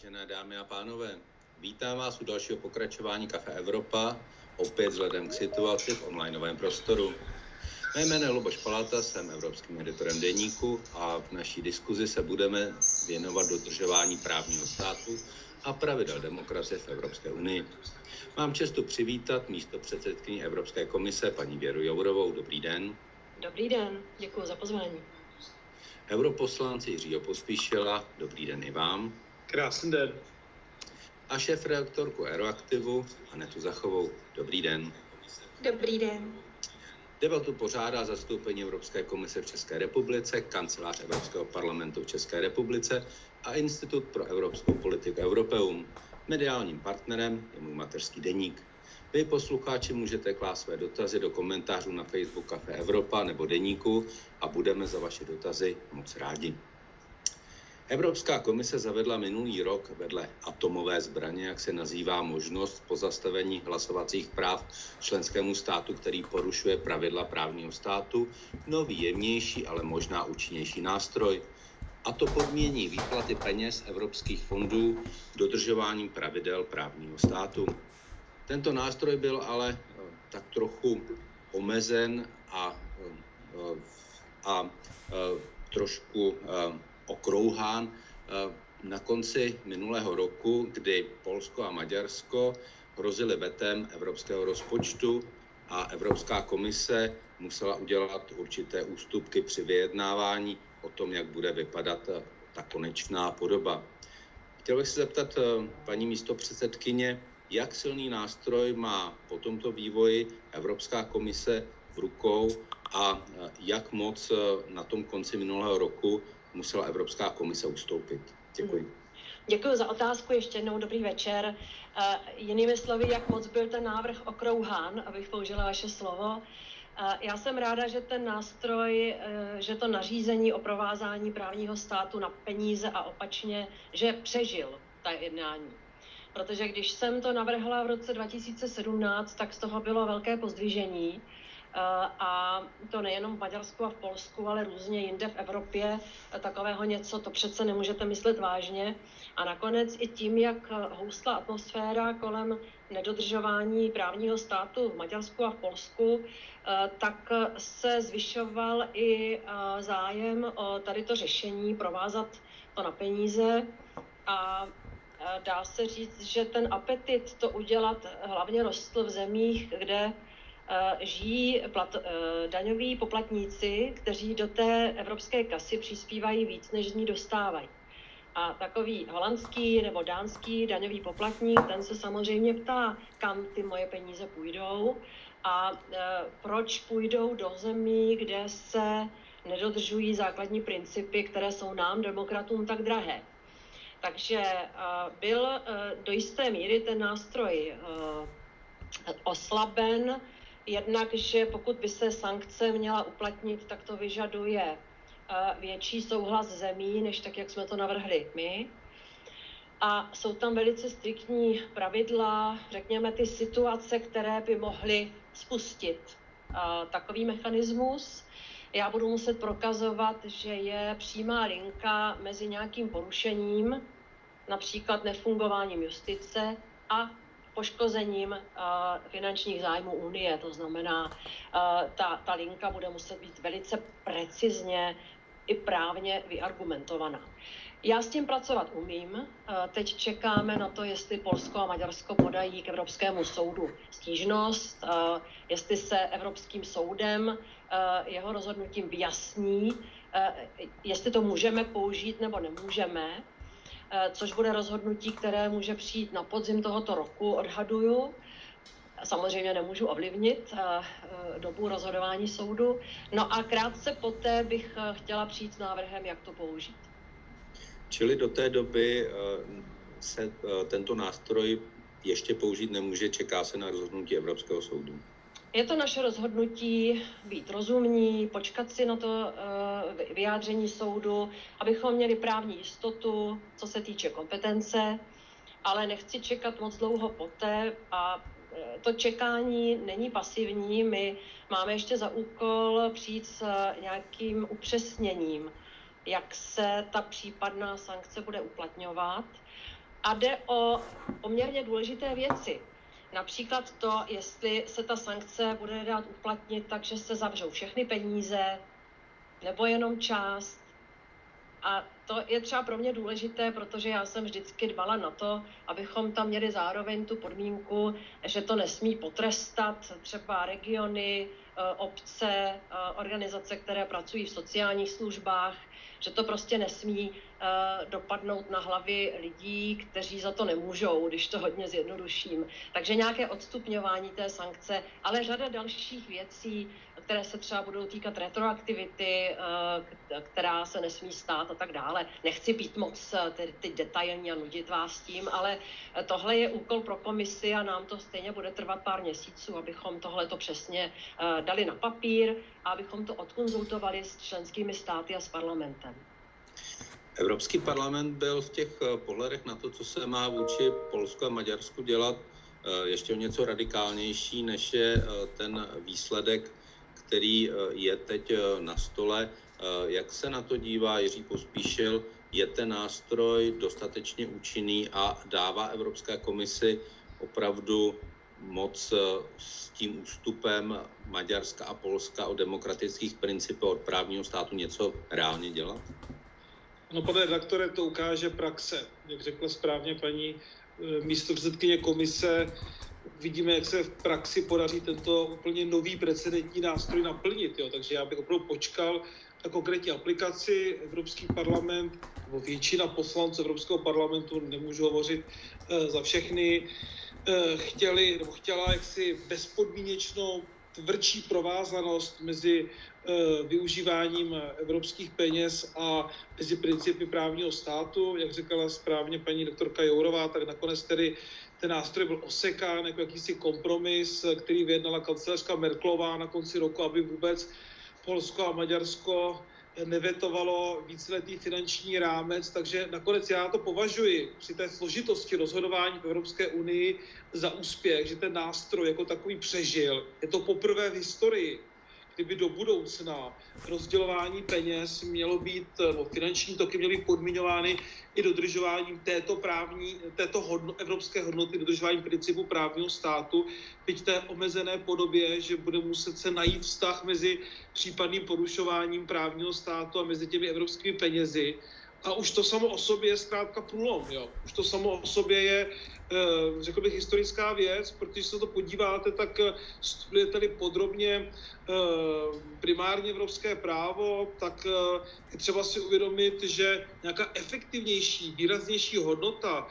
Vážené dámy a pánové, vítám vás u dalšího pokračování Kafe Evropa, opět vzhledem k situaci v onlineovém prostoru. Mé jméno je Luboš Palata, jsem evropským editorem Deníku a v naší diskuzi se budeme věnovat dodržování právního státu a pravidel demokracie v Evropské unii. Mám čestu přivítat místo předsedkyni Evropské komise paní Věru Jourovou. Dobrý den. Dobrý den, děkuji za pozvání. Europoslanci Jiřího Pospíšila, dobrý den i vám. Krásný den. A šéf reaktorku Aeroaktivu Anetu Zachovou, dobrý den. Dobrý den. Debatu pořádá zastoupení Evropské komise v České republice, kancelář Evropského parlamentu v České republice a Institut pro evropskou politiku Europeum. Mediálním partnerem je můj mateřský deník. Vy, posluchači, můžete klást své dotazy do komentářů na Facebook Café Evropa nebo deníku a budeme za vaše dotazy moc rádi. Evropská komise zavedla minulý rok vedle atomové zbraně, jak se nazývá možnost pozastavení hlasovacích práv členskému státu, který porušuje pravidla právního státu, nový jemnější, ale možná účinnější nástroj. A to podmění výplaty peněz evropských fondů dodržováním pravidel právního státu. Tento nástroj byl ale eh, tak trochu omezen a, eh, a, a eh, trošku okrouhán na konci minulého roku, kdy Polsko a Maďarsko hrozili vetem evropského rozpočtu a Evropská komise musela udělat určité ústupky při vyjednávání o tom, jak bude vypadat ta konečná podoba. Chtěl bych se zeptat paní místopředsedkyně, jak silný nástroj má po tomto vývoji Evropská komise v rukou a jak moc na tom konci minulého roku musela Evropská komise ustoupit. Děkuji. Hmm. Děkuji za otázku, ještě jednou dobrý večer. Uh, jinými slovy, jak moc byl ten návrh okrouhán, abych použila vaše slovo. Uh, já jsem ráda, že ten nástroj, uh, že to nařízení o provázání právního státu na peníze a opačně, že přežil ta jednání. Protože když jsem to navrhla v roce 2017, tak z toho bylo velké pozdvižení. Eh, a to nejenom v Maďarsku a v Polsku, ale různě jinde v Evropě takového něco, to přece nemůžete myslet vážně. A nakonec i tím, jak houstla atmosféra kolem nedodržování právního státu v Maďarsku a v Polsku, eh, tak se zvyšoval i eh, zájem o tady to řešení, provázat to na peníze a dá se říct, že ten apetit to udělat hlavně rostl v zemích, kde Eh, žijí plat, eh, daňoví poplatníci, kteří do té evropské kasy přispívají víc, než z ní dostávají. A takový holandský nebo dánský daňový poplatník, ten se samozřejmě ptá, kam ty moje peníze půjdou a e, proč půjdou do zemí, kde se nedodržují základní principy, které jsou nám, demokratům, tak drahé. Takže byl do jisté míry ten nástroj oslaben Jednak, že pokud by se sankce měla uplatnit, tak to vyžaduje eh, větší souhlas zemí, než tak, jak jsme to navrhli my. A jsou tam velice striktní pravidla, řekněme ty situace, které by mohly spustit eh, takový mechanismus. Já budu muset prokazovat, že je přímá linka mezi nějakým porušením, například nefungováním justice a poškozením uh, finančních zájmů Unie. To znamená, uh, ta, ta linka bude muset být velice precizně i právně vyargumentovaná. Já s tím pracovat umím. Uh, teď čekáme na to, jestli Polsko a Maďarsko podají k Evropskému soudu stížnost, jestli se Evropským soudem jeho rozhodnutím vyjasní, jestli to můžeme použít nebo nemůžeme. Eh, což bude rozhodnutí, které může přijít na podzim tohoto roku, odhaduju. Samozřejmě nemůžu ovlivnit eh, eh, dobu rozhodování soudu. No a krátce poté bych chtěla přijít s návrhem, jak to použít. Čili do té doby se tento nástroj ještě použít nemůže, čeká se na rozhodnutí Evropského soudu. Je to naše rozhodnutí být rozumní, počkat si na to eh, vyjádření soudu, abychom měli právní jistotu, co se týče kompetence, ale nechci čekat moc dlouho poté a eh, to čekání není pasivní. My máme ještě za úkol přijít s nějakým upřesněním, jak se ta případná sankce bude uplatňovat. A jde o poměrně důležité věci. Například to, jestli se ta sankce bude dát uplatnit tak, že se zavřou všechny peníze, nebo jenom část. A to je třeba pro mě důležité, protože já jsem vždycky dbala na to, abychom tam měli zároveň tu podmínku, že to nesmí potrestat třeba regiony, obce, eh, organizace, které pracují v sociálních službách, že to prostě nesmí uh, dopadnout na hlavy lidí, kteří za to nemůžou, když to hodně zjednoduším. Takže nějaké odstupňování té sankce, ale řada dalších věcí, které se třeba budou týkat retroaktivity, uh, která se nesmí stát a tak dále. Nechci být moc uh, teď detailní a nudit vás tím, ale tohle je úkol pro komisi a nám to stejně bude trvat pár měsíců, abychom tohle to přesně dali na papír a abychom to odkonzultovali s členskými státy a s parlamentem. Evropský parlament byl v těch eh, pohledech na to, co se má vůči Polsku a Maďarsku dělat, eh, ještě o něco radikálnější, než je eh, ten výsledek, který je teď na stole. Jak se na to dívá Jiří Pospíšil? Je ten nástroj dostatečně účinný a dává Evropské komisi opravdu moc s tím ústupem Maďarska a Polska o demokratických principech od právního státu něco reálně dělat? No, pane redaktore, to ukáže praxe. Jak řekla správně paní eh, místo předsedkyně komise, vidíme, jak se v praxi podaří tento úplně nový precedentní nástroj naplnit. Jo. Takže já bych opravdu počkal na konkrétní aplikaci. Evropský parlament, nebo většina poslanců Evropského parlamentu, nemůžu hovořit e, za všechny, e, chtěli, nebo chtěla jaksi bezpodmínečnou tvrdší provázanost mezi Eh, využíváním evropských peněz a mezi principy právního státu. Jak říkala správně paní doktorka Jourová, tak nakonec tedy ten nástroj byl osekán jako jakýsi kompromis, který vyjednala kancelářka Merklová na konci roku, aby vůbec Polsko a Maďarsko nevetovalo víceletý finanční rámec, takže nakonec já to považuji při té složitosti rozhodování v Evropské unii za úspěch, že ten nástroj jako takový přežil. Je to poprvé v historii, kdyby do budoucna rozdělování peněz mělo být, nebo finanční toky měly být podmiňovány i dodržováním této právní, této hodno, evropské hodnoty, dodržováním principu právního státu, byť té omezené podobě, že bude muset se najít vztah mezi případným porušováním právního státu a mezi těmi evropskými penězi, a už to samo o sobě je zkrátka průlom. Jo. Už to samo o sobě je, eh, řekl bych, historická věc, protože se to podíváte, tak eh, studujete-li podrobně eh, primárně evropské právo, tak je třeba si uvědomit, že nějaká efektivnější, výraznější hodnota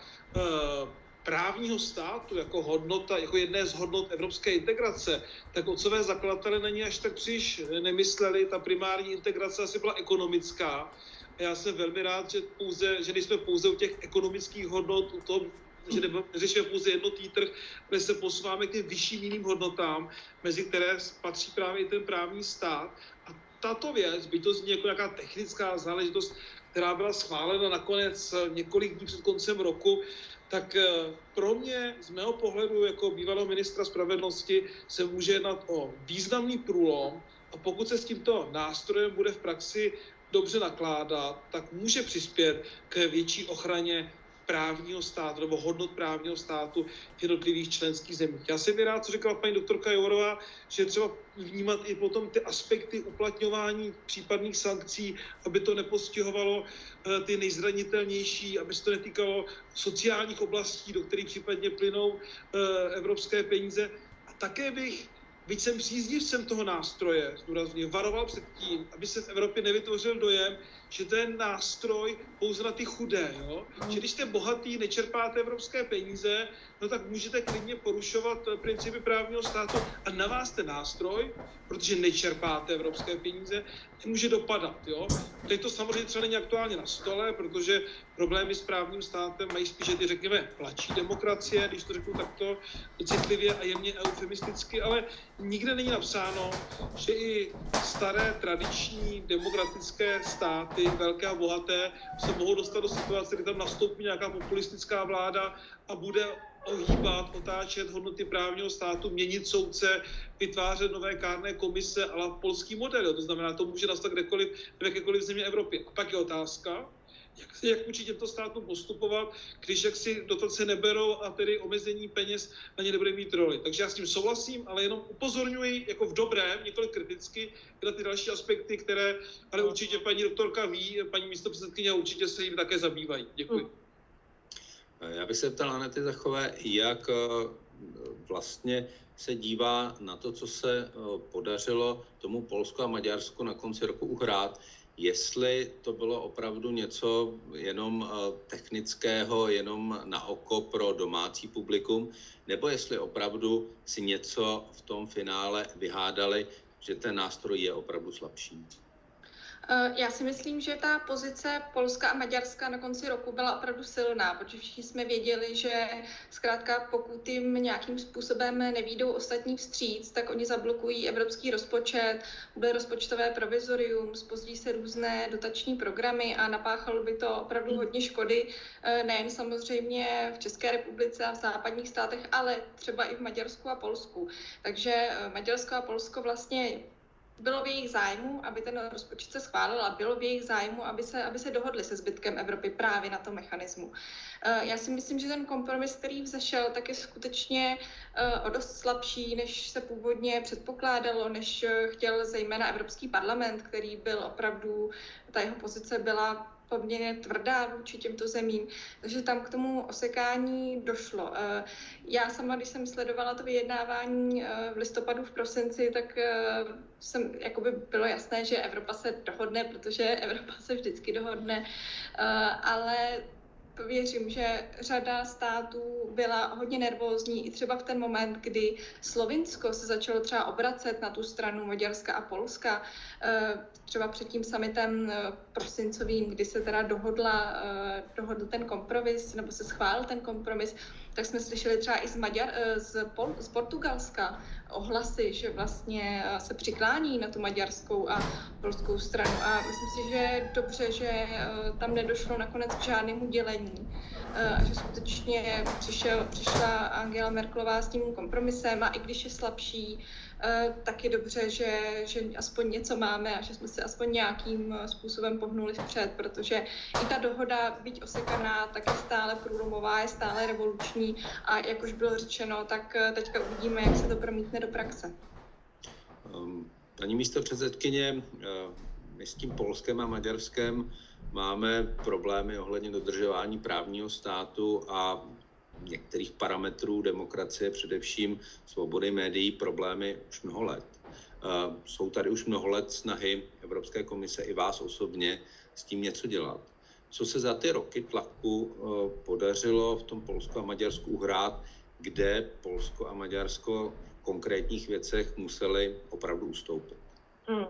právního státu jako hodnota, jako jedné z hodnot evropské integrace, tak otcové zakladatele na ní až tak příliš nemysleli. Ta primární integrace asi byla ekonomická, já jsem velmi rád, že, pouze, že nejsme pouze u těch ekonomických hodnot, u toho, že neřešíme pouze jednotný trh, ale se posouváme k těm vyšším jiným hodnotám, mezi které patří právě ten právní stát. A tato věc, by to zní jako nějaká technická záležitost, která byla schválena nakonec několik dní před koncem roku, tak eh, pro mě z mého pohledu jako bývalého ministra spravedlnosti se může jednat o významný průlom a pokud se s tímto nástrojem bude v praxi dobře nakládat, tak může přispět k větší ochraně právního státu nebo hodnot právního státu v jednotlivých členských zemích. Já jsem rád, co říkala paní doktorka Jourová, že třeba vnímat i potom ty aspekty uplatňování případných sankcí, aby to nepostihovalo eh, ty nejzranitelnější, aby se to netýkalo sociálních oblastí, do kterých případně plynou eh, evropské peníze. A také bych byť jsem příznivcem toho nástroje, zdůrazně, varoval před tím, aby se v Evropě nevytvořil dojem, že to je nástroj pouze na ty chudé. Jo? Že když jste bohatý, nečerpáte evropské peníze, no tak můžete klidně porušovat eh, principy právního státu a na vás ten nástroj, protože nečerpáte evropské peníze, nemůže dopadat. Jo? Teď to samozřejmě třeba není aktuálně na stole, protože problémy s právním státem mají spíše ty, řekněme, plačí demokracie, když to řeknu takto citlivě a jemně eufemisticky, ale nikde není napsáno, že i staré tradiční demokratické státy, velké a bohaté, se mohou dostat do situace, kdy tam nastoupí nějaká populistická vláda a bude ohýbat, otáčet hodnoty právního státu, měnit soudce, vytvářet nové kárné komise, ale polský model. To znamená, to může nastat kdekoliv, v jakékoliv země Evropy. A pak je otázka, jak, jak vůči těmto státům postupovat, když jak si dotace neberou a tedy omezení peněz na ně nebude mít roli. Takže já s tím souhlasím, ale jenom upozorňuji jako v dobrém, několik kriticky, na ty další aspekty, které ale určitě paní doktorka ví, paní místopředsedkyně určitě se jim také zabývají. Děkuji. Já bych se ptal Anety Zachové, jak eh, vlastně se dívá na to, co se eh, podařilo tomu Polsku a Maďarsku na konci roku uhrát, jestli to bylo opravdu něco jenom eh, technického, jenom na oko pro domácí publikum, nebo jestli opravdu si něco v tom finále vyhádali, že ten nástroj je opravdu slabší. Eh, já si myslím, že ta pozice Polska a Maďarska na konci roku byla opravdu silná, protože všichni jsme věděli, že zkrátka pokud jim nějakým způsobem nevídou ostatní vstříc, tak oni zablokují evropský rozpočet, bude rozpočtové provizorium, spozdí se různé dotační programy a napáchalo by to opravdu hodně škody, eh, nejen samozřejmě v České republice a v západních státech, ale třeba i v Maďarsku a Polsku. Takže eh, Maďarsko a Polsko vlastně bylo v jejich zájmu, aby ten rozpočet se schválil a bylo v jejich zájmu, aby se, aby se dohodli se zbytkem Evropy právě na tom mechanismu. Eh, já si myslím, že ten kompromis, který vzešel, tak je skutečně eh, o dost slabší, než se původně předpokládalo, než eh, chtěl zejména Evropský parlament, který byl opravdu, ta jeho pozice byla poměrně tvrdá vůči těmto zemím, takže tam k tomu osekání došlo. Eh, já sama, když jsem sledovala to vyjednávání eh, v listopadu, v prosinci, tak eh, jsem, jakoby bylo jasné, že Evropa se dohodne, protože Evropa se vždycky dohodne, ale věřím, že řada států byla hodně nervózní i třeba v ten moment, kdy Slovinsko se začalo třeba obracet na tu stranu Maďarska a Polska, eh, třeba před tím summitem eh, prosincovým, kdy se teda dohodla, eh, dohodl ten kompromis, nebo se schválil ten kompromis, tak jsme slyšeli třeba i z, Maďar, z, Pol, z Portugalska ohlasy, že vlastně se přiklání na tu maďarskou a polskou stranu. A myslím si, že je dobře, že tam nedošlo nakonec k žádnému dělení. A že skutečně přišel, přišla Angela Merklová s tím kompromisem a i když je slabší, Eh, tak je dobře, že, že aspoň něco máme a že jsme se aspoň nějakým eh, způsobem pohnuli vpřed, protože i ta dohoda, byť osekaná, tak je stále průlomová, je stále revoluční a jak už bylo řečeno, tak eh, teďka uvidíme, jak se to promítne do praxe. Ehm, paní místo předsedkyně, my s tím Polskem a Maďarskem máme problémy ohledně dodržování právního státu a některých parametrů demokracie, především svobody médií, problémy už mnoho let. Eh, jsou tady už mnoho let snahy Evropské komise i vás osobně s tím něco dělat. Co se za ty roky tlaku eh, podařilo v tom Polsku a Maďarsku uhrát, kde Polsko a Maďarsko v konkrétních věcech museli opravdu ustoupit? Hmm.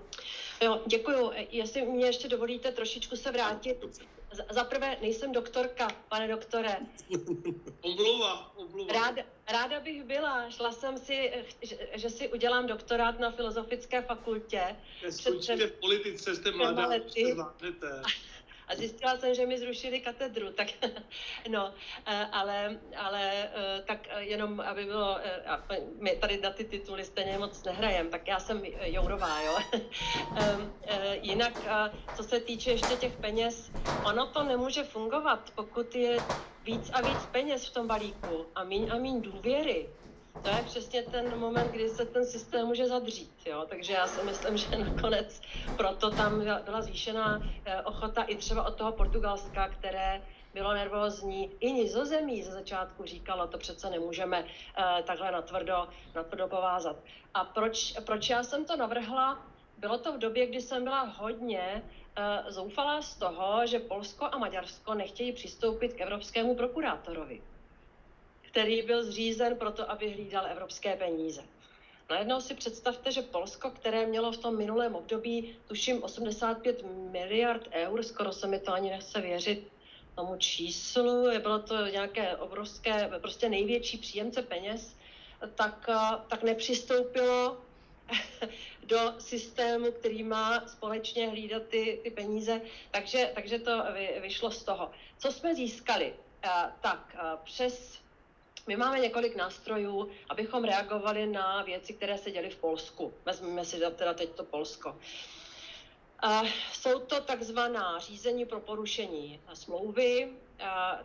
Jo, děkuju. Jestli mě ještě dovolíte trošičku se vrátit Dobře. Za prvé, nejsem doktorka, pane doktore. Omluva, omluva. Ráda, ráda bych byla. Šla jsem si, že, že si udělám doktorát na Filozofické fakultě. Skončíte v politice, jste mladá, a zjistila jsem, že mi zrušili katedru, tak no, eh, ale, ale eh, tak jenom, aby bylo, eh, my tady na ty tituly stejně moc nehrajem, tak já jsem Jourová, jo. Ehm, jinak, co se týče ještě těch peněz, ono to nemůže fungovat, pokud je víc a víc peněz v tom balíku a míň a míň důvěry, to je přesně ten moment, kdy se ten systém může zadřít. Jo? Takže já si myslím, že nakonec proto tam byla zvýšená eh, ochota i třeba od toho Portugalska, které bylo nervózní. I nizozemí ze začátku říkalo, to přece nemůžeme uh, takhle natvrdo, natvrdo povázat. A proč, proč já jsem to navrhla? Bylo to v době, kdy jsem byla hodně uh, zoufalá z toho, že Polsko a Maďarsko nechtějí přistoupit k evropskému prokurátorovi který byl zřízen proto, aby hlídal evropské peníze. Najednou si představte, že Polsko, které mělo v tom minulém období, tuším 85 miliard eur, skoro se mi to ani nechce věřit tomu číslu, bylo to nějaké obrovské, prostě největší příjemce peněz, tak, tak nepřistoupilo do systému, který má společně hlídat ty, ty peníze, takže, takže to vy, vyšlo z toho. Co jsme získali? Tak přes My máme několik nástrojů, abychom reagovali na věci, které se děly v Polsku. Vezmeme si teda teď to Polsko. Jsou to takzvaná řízení pro porušení smlouvy,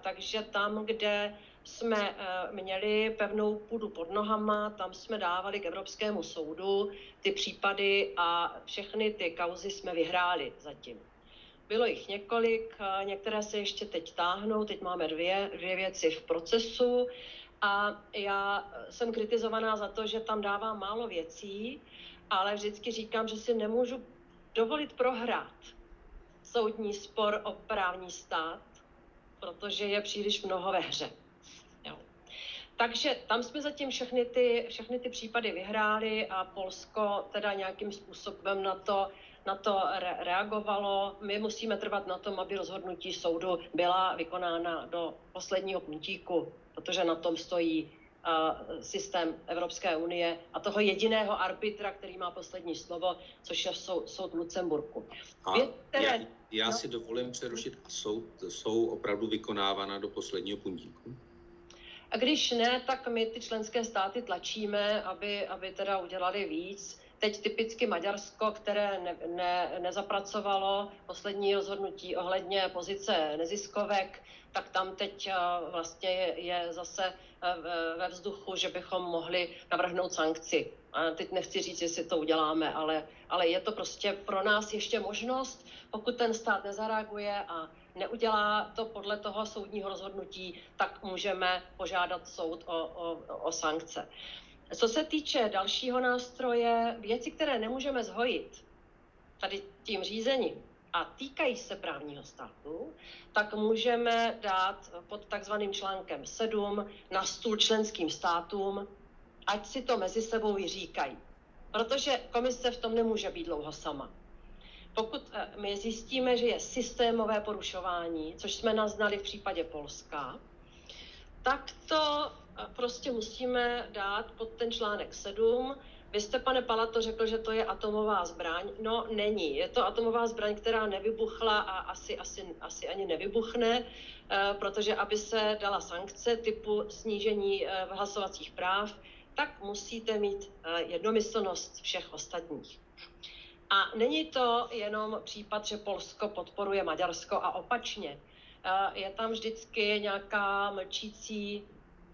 takže tam, kde jsme měli pevnou půdu pod nohama, tam jsme dávali k Evropskému soudu ty případy a všechny ty kauzy jsme vyhráli zatím. Bylo jich několik, některé se ještě teď táhnou, teď máme dvě, dvě věci v procesu a já jsem kritizovaná za to, že tam dávám málo věcí, ale vždycky říkám, že si nemůžu dovolit prohrát soudní spor o právní stát, protože je příliš mnoho ve hře. Jo. Takže tam jsme zatím všechny ty, všechny ty případy vyhráli a Polsko teda nějakým způsobem na to, na to re- reagovalo. My musíme trvat na tom, aby rozhodnutí soudu byla vykonána do posledního puntíku, protože na tom stojí systém Evropské unie a toho jediného arbitra, který má poslední slovo, což je soud, soud v Lucemburku. A které... já, já no. si dovolím přerušit, soud jsou opravdu vykonávána do posledního puntíku? A když ne, tak my ty členské státy tlačíme, aby, aby teda udělali víc. Teď typicky Maďarsko, které ne, ne, nezapracovalo poslední rozhodnutí ohledně pozice neziskovek, tak tam teď eh, vlastně je, je zase eh, ve vzduchu, že bychom mohli navrhnout sankci. A teď nechci říct, jestli to uděláme, ale, ale je to prostě pro nás ještě možnost, pokud ten stát nezareaguje a neudělá to podle toho soudního rozhodnutí, tak můžeme požádat soud o, o, o sankce. Co se týče dalšího nástroje, věci, které nemůžeme zhojit tady tím řízením a týkají se právního státu, tak můžeme dát pod takzvaným článkem 7 na stůl členským státům, ať si to mezi sebou vyříkají. Protože komise v tom nemůže být dlouho sama. Pokud eh, my zjistíme, že je systémové porušování, což jsme naznali v případě Polska, tak to prostě musíme dát pod ten článek 7. Vy jste, pane Palato, řekl, že to je atomová zbraň. No, není. Je to atomová zbraň, která nevybuchla a asi, asi, asi ani nevybuchne, eh, protože aby se dala sankce typu snížení eh, hlasovacích práv, tak musíte mít eh, jednomyslnost všech ostatních. A není to jenom případ, že Polsko podporuje Maďarsko a opačně. Je tam vždycky nějaká mlčící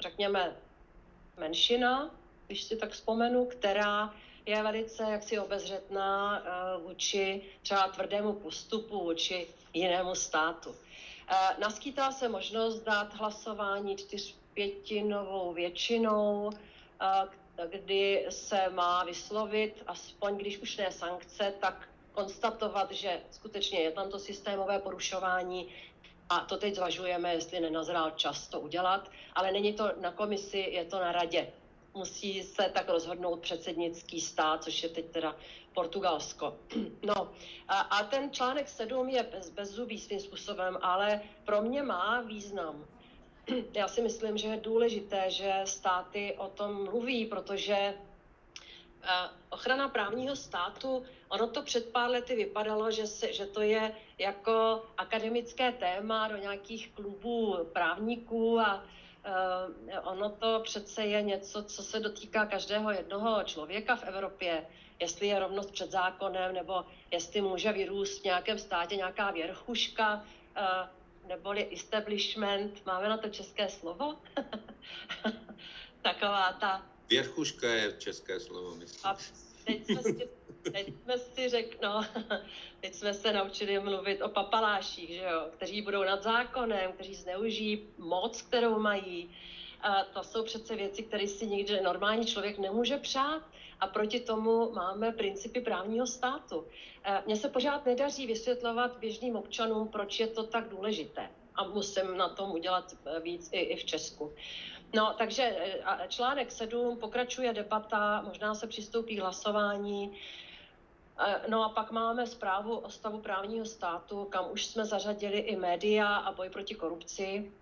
řekněme, menšina, když si tak vzpomenu, která je velice jaksi obezřetná uh, vůči třeba tvrdému postupu, vůči jinému státu. Uh, naskýtá se možnost dát hlasování čtyřpětinovou většinou, uh, kdy se má vyslovit, aspoň když už ne sankce, tak konstatovat, že skutečně je tam to systémové porušování, a to teď zvažujeme, jestli nenazrál čas to udělat, ale není to na komisi, je to na radě. Musí se tak rozhodnout předsednický stát, což je teď teda Portugalsko. No a, a ten článek 7 je bez, bezzubý svým způsobem, ale pro mě má význam. Já si myslím, že je důležité, že státy o tom mluví, protože ochrana právního státu, ono to před pár lety vypadalo, že, se, že to je jako akademické téma do nějakých klubů právníků a uh, ono to přece je něco, co se dotýká každého jednoho člověka v Evropě, jestli je rovnost před zákonem, nebo jestli může vyrůst v nějakém státě nějaká věrchuška, uh, neboli establishment, máme na to české slovo? Taková ta Věrchuška je české slovo, myslím. A teď jsme si, teď jsme si řekli, no, teď jsme se naučili mluvit o papaláších, že jo, kteří budou nad zákonem, kteří zneužijí moc, kterou mají. A to jsou přece věci, které si nikdy normální člověk nemůže přát. A proti tomu máme principy právního státu. Mně se pořád nedaří vysvětlovat běžným občanům, proč je to tak důležité. A musím na tom udělat víc i, i v Česku. No, takže e, článek 7 pokračuje debata, možná se přistoupí k hlasování. E, no a pak máme zprávu o stavu právního státu, kam už jsme zařadili i média a boj proti korupci.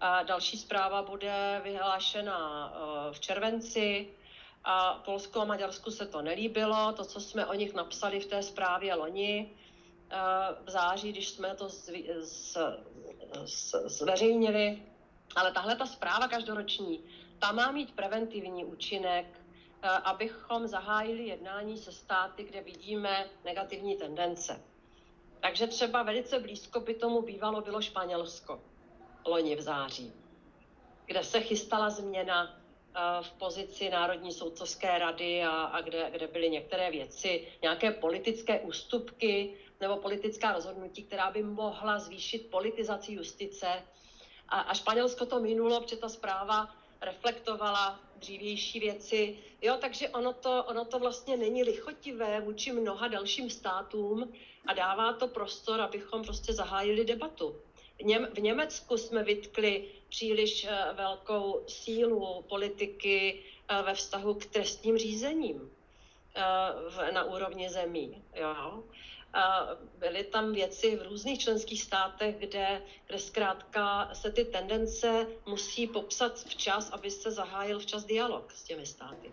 A další zpráva bude vyhlášena e, v červenci. A Polsku a Maďarsku se to nelíbilo, to, co jsme o nich napsali v té zprávě loni v září, když jsme to zveřejnili, ale tahle ta zpráva každoroční ta má mít preventivní účinek, eh, abychom zahájili jednání se státy, kde vidíme negativní tendence. Takže třeba velice blízko by tomu bývalo bylo Španělsko loni v září, kde se chystala změna v pozici Národní soudcovské rady a, a kde, kde byly některé věci, nějaké politické ústupky nebo politická rozhodnutí, která by mohla zvýšit politizaci justice. A, a Španělsko to minulo, protože ta zpráva reflektovala dřívější věci. Jo, takže ono to, ono to vlastně není lichotivé vůči mnoha dalším státům a dává to prostor, abychom prostě zahájili debatu. V Německu jsme vytkli příliš eh, velkou sílu politiky eh, ve vztahu k trestním řízením eh, na úrovni zemí. Jo? Byly tam věci v různých členských státech, kde, kde zkrátka se ty tendence musí popsat včas, aby se zahájil včas dialog s těmi státy.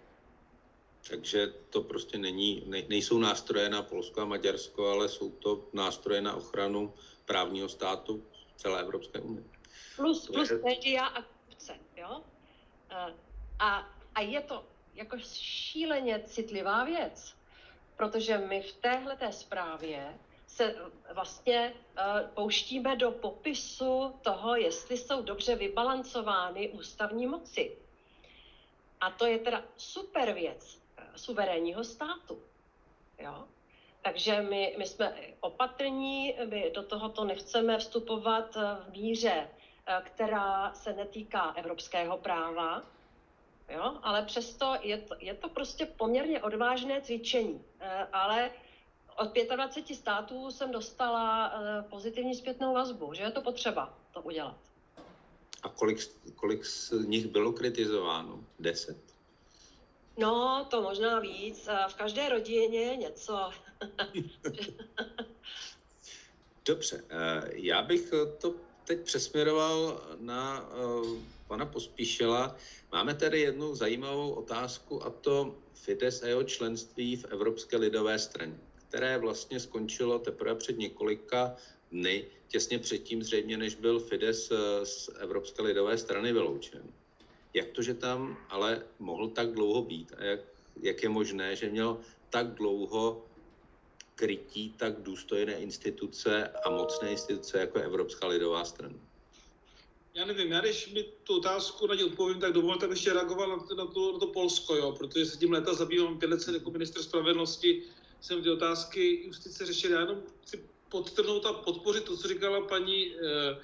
Takže to prostě není, ne, nejsou nástroje na Polsko a Maďarsko, ale jsou to nástroje na ochranu právního státu celé Evropské unie. Plus, plus média a kupce, jo? Eh, a, a je to jako šíleně citlivá věc, protože my v téhle té zprávě se vlastně uh, pouštíme do popisu toho, jestli jsou dobře vybalancovány ústavní moci. A to je teda super věc uh, suverénního státu. Jo? Takže my, my jsme opatrní, my do tohoto nechceme vstupovat v míře, eh, která se netýká evropského práva, jo? ale přesto je to, je to prostě poměrně odvážné cvičení. Eh, ale od 25 států jsem dostala eh, pozitivní zpětnou vazbu, že je to potřeba to udělat. A kolik, kolik z nich bylo kritizováno? Deset? No, to možná víc. V každé rodině je něco. Dobře, eh, já bych to teď přesměroval na eh, pana Pospíšela. Máme tady jednu zajímavou otázku a to Fides a jeho členství v Evropské lidové straně, které vlastně skončilo teprve před několika dny, těsně předtím zřejmě, než byl Fides eh, z Evropské lidové strany vyloučen. Jak to, že tam ale mohl tak dlouho být a jak, jak je možné, že měl tak dlouho krytí tak důstojné instituce a mocné instituce, jako je Evropská lidová strana? Já nevím, já když mi tu otázku na ně odpovím, tak dovolte, abych ještě reagoval na to, na to, na to Polsko, jo, protože se tím léta zabývám pět let jako minister spravedlnosti, jsem ty otázky justice řešil. Já jenom chci podtrhnout a podpořit to, co říkala paní eh,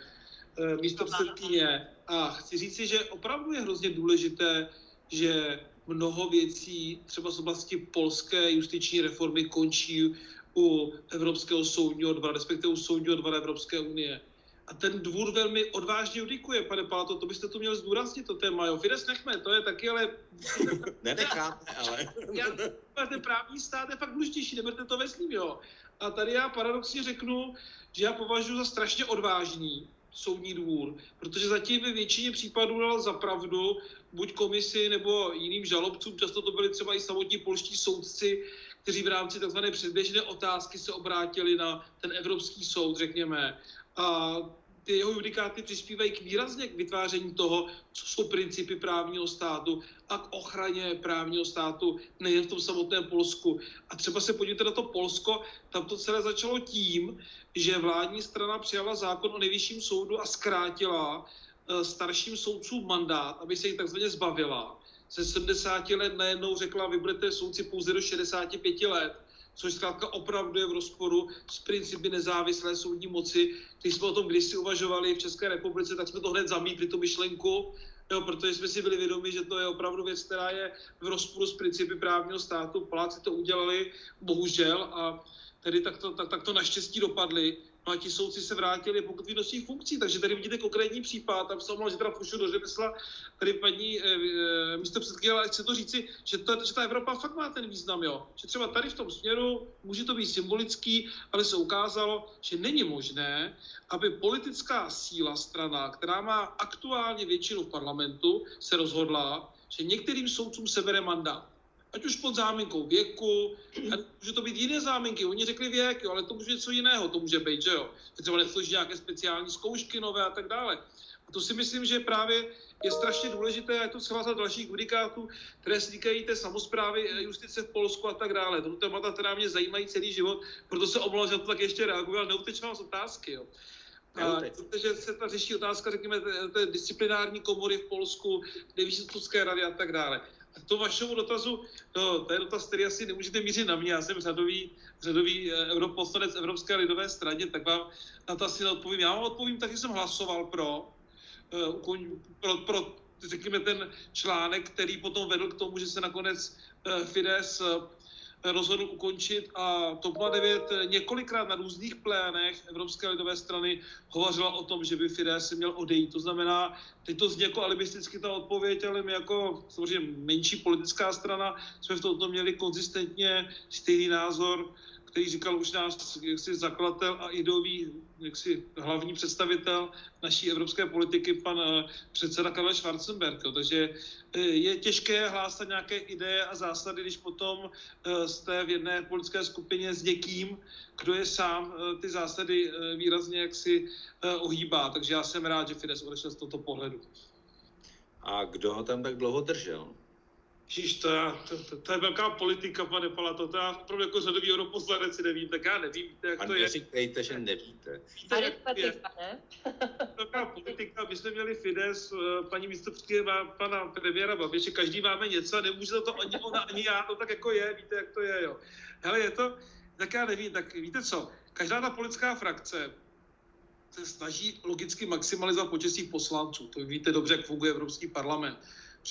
eh, místo předsedkyně. A chci říci, že opravdu je hrozně důležité, že mnoho věcí třeba z oblasti polské justiční reformy končí u Evropského soudního dvora, respektive u soudního dvora Evropské unie. A ten dvůr velmi odvážně judikuje, pane Páto, to byste tu měl zdůraznit, to téma, jo. Fides nechme, to je taky, ale... Nenecháme, ale... já, ten právní stát je fakt důležitější, neberte to veslím, jo. A tady já paradoxně řeknu, že já považuji za strašně odvážný soudní dvůr, protože zatím ve většině případů dal za pravdu buď komisi nebo jiným žalobcům, často to byli třeba i samotní polští soudci, kteří v rámci tzv. předběžné otázky se obrátili na ten Evropský soud, řekněme. A ty jeho judikáty přispívají k výrazně k vytváření toho, co jsou principy právního státu a k ochraně právního státu nejen v tom samotném Polsku. A třeba se podívejte na to Polsko, tam to celé začalo tím, že vládní strana přijala zákon o nejvyšším soudu a zkrátila eh, starším soudcům mandát, aby se jich takzvaně zbavila ze 70 let najednou řekla, vy budete soudci pouze do 65 let, což zkrátka opravdu je v rozporu s principy nezávislé soudní moci. Když jsme o tom kdysi uvažovali v České republice, tak jsme to hned zamítli, tu myšlenku, jo, protože jsme si byli vědomi, že to je opravdu věc, která je v rozporu s principy právního státu. Poláci to udělali, bohužel, a tedy tak to, tak, tak to naštěstí dopadli. No a ti soudci se vrátili pokud do svých funkcí. Takže tady vidíte konkrétní případ, tam že teda fušu do řemesla, tady paní e, e, místo předsedkyně, ale chci to říci, že, to, že ta Evropa fakt má ten význam, jo. Že třeba tady v tom směru může to být symbolický, ale se ukázalo, že není možné, aby politická síla strana, která má aktuálně většinu v parlamentu, se rozhodla, že některým soudcům sebere mandát ať už pod záminkou věku, může to být jiné záminky, oni řekli věk, jo, ale to může něco jiného, to může být, že jo, třeba neslouží nějaké speciální zkoušky nové a tak dále. A to si myslím, že právě je strašně důležité a je to celá ta dalších judikátů, které se týkají té samozprávy, justice v Polsku a tak dále. To témata, která mě zajímají celý život, proto se omlouvám, že to tak ještě reaguji, ale neuteču z otázky. Jo. A, protože se ta řeší otázka, řekněme, té, té disciplinární komory v Polsku, nejvyšší rady a tak dále. To vašemu dotazu, no, to je dotaz, který asi nemůžete mířit na mě, já jsem řadový, řadový eh, europoslanec Evropské lidové straně, tak vám na to asi neodpovím. Já vám odpovím, taky jsem hlasoval pro, eh, pro, pro řekněme, ten článek, který potom vedl k tomu, že se nakonec eh, Fides rozhodl ukončit a TOP 09 několikrát na různých plénech Evropské lidové strany hovořila o tom, že by Fidesz měl odejít. To znamená, teď to zní jako alibisticky ta odpověď, ale my jako samozřejmě menší politická strana jsme v tomto měli konzistentně stejný názor který říkal už náš jaksi zakladatel a ideový jaksi hlavní představitel naší evropské politiky, pan eh, předseda Karel Schwarzenberg. Jo. Takže eh, je těžké hlásat nějaké ideje a zásady, když potom eh, jste v jedné politické skupině s někým, kdo je sám ty zásady výrazně jaksi ohýbá. Takže já jsem rád, že Fides odešel z tohoto pohledu. A kdo ho tam tak dlouho držel? Ježíš, to, to, to, to, je velká politika, pane Palato, to já opravdu jako řadový europoslanec si nevím, tak já nevím, víte, jak a to je. říkejte, že nevíte. Víte, jak je. Velká politika, my jsme měli Fides, eh, paní místopředsedkyně pana premiéra Babiše, každý máme něco a nemůže to, to ani ona, ani já, to tak jako je, víte, jak to je, jo. Hele, je to, tak já nevím, tak víte co, každá ta politická frakce se snaží logicky maximalizovat počet svých poslanců. To víte dobře, jak funguje Evropský parlament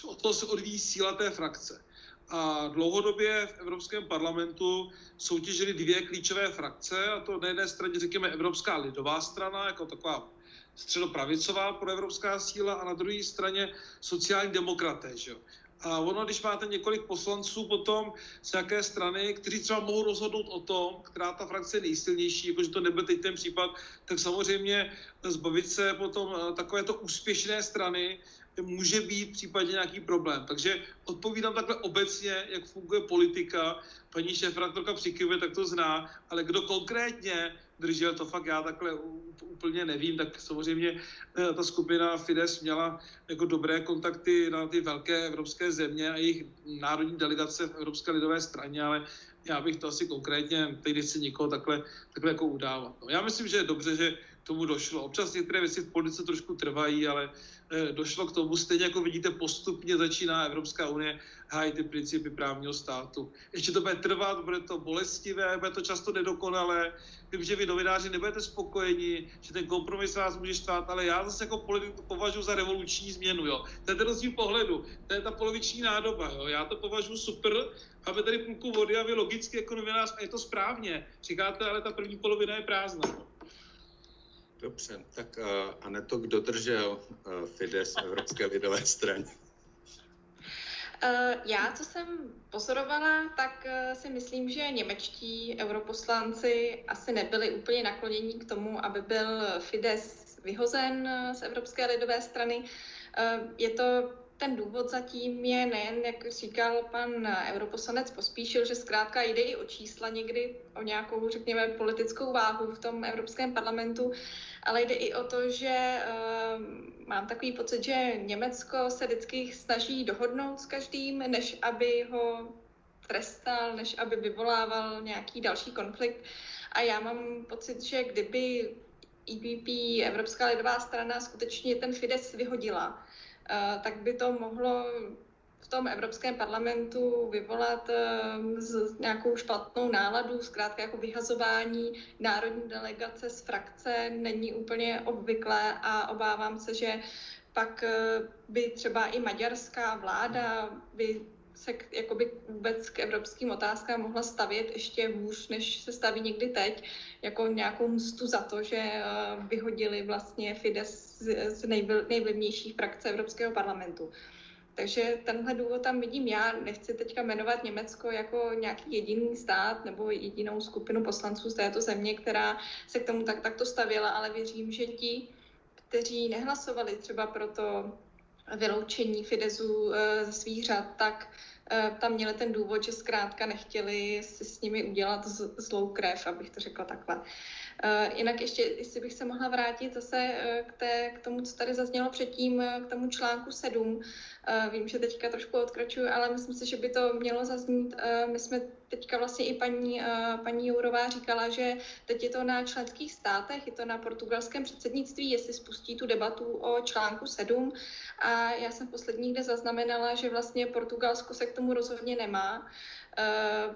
od toho se odvíjí síla té frakce. A dlouhodobě v Evropském parlamentu soutěžily dvě klíčové frakce, a to na jedné straně, řekněme, Evropská lidová strana, jako taková středopravicová proevropská síla, a na druhé straně sociální demokraté. Že jo? A ono, když máte několik poslanců potom z nějaké strany, kteří třeba mohou rozhodnout o tom, která ta frakce je nejsilnější, jakože to nebyl teď ten případ, tak samozřejmě zbavit se potom eh, takovéto úspěšné strany může být případně nějaký problém. Takže odpovídám takhle obecně, jak funguje politika. Paní šéfraktorka přikivuje, tak to zná, ale kdo konkrétně držel, to fakt já takhle úplně nevím, tak samozřejmě eh, ta skupina Fides měla jako dobré kontakty na ty velké evropské země a jejich národní delegace v Evropské lidové straně, ale já bych to asi konkrétně, teď si nikoho takhle, takhle jako udávat. No, já myslím, že je dobře, že tomu došlo. Občas některé věci v politice trošku trvají, ale eh, došlo k tomu. Stejně jako vidíte, postupně začíná Evropská unie hájit ty principy právního státu. Ještě to bude trvat, bude to bolestivé, bude to často nedokonalé. Vím, že vy novináři nebudete spokojeni, že ten kompromis vás může štát, ale já zase jako politik to považuji za revoluční změnu. Jo. To je ten rozdíl pohledu, to je ta poloviční nádoba. Jo. Já to považuji super, aby tady půlku vody a vy logicky jako novinář, a je to správně. Říkáte, ale ta první polovina je prázdná. Dobře, tak uh, Aneto, kdo držel uh, Fides Evropské lidové straně? Uh, já, co jsem pozorovala, tak si myslím, že němečtí europoslanci asi nebyli úplně naklonění k tomu, aby byl Fides vyhozen z Evropské lidové strany. Je to ten důvod zatím je nejen, jak říkal pan europoslanec Pospíšil, že zkrátka jde i o čísla někdy, o nějakou, řekněme, politickou váhu v tom Evropském parlamentu, ale jde i o to, že uh, mám takový pocit, že Německo se vždycky snaží dohodnout s každým, než aby ho trestal, než aby vyvolával nějaký další konflikt. A já mám pocit, že kdyby EPP, Evropská lidová strana, skutečně ten Fides vyhodila, tak by to mohlo v tom Evropském parlamentu vyvolat uh, nějakou špatnou náladu, zkrátka jako vyhazování národní delegace z frakce není úplně obvyklé a obávám se, že pak uh, by třeba i maďarská vláda by se k, jakoby vůbec k evropským otázkám mohla stavět ještě hůř, než se staví někdy teď, jako nějakou mstu za to, že uh, vyhodili vlastně Fides z, z nejvlivnější frakce Evropského parlamentu. Takže tenhle důvod tam vidím já. Nechci teďka jmenovat Německo jako nějaký jediný stát nebo jedinou skupinu poslanců z této země, která se k tomu tak, takto stavěla, ale věřím, že ti, kteří nehlasovali třeba pro to vyloučení Fidezu eh, ze svých řad, tak eh, tam měli ten důvod, že zkrátka nechtěli si s nimi udělat zlou krev, abych to řekla takhle. Jinak ještě, jestli bych se mohla vrátit zase k, té, k tomu, co tady zaznělo předtím, k tomu článku 7. Vím, že teďka trošku odkračuju, ale myslím si, že by to mělo zaznít. My jsme teďka vlastně i paní, paní Jourová říkala, že teď je to na členských státech, je to na portugalském předsednictví, jestli spustí tu debatu o článku 7. A já jsem poslední kde zaznamenala, že vlastně Portugalsko se k tomu rozhodně nemá.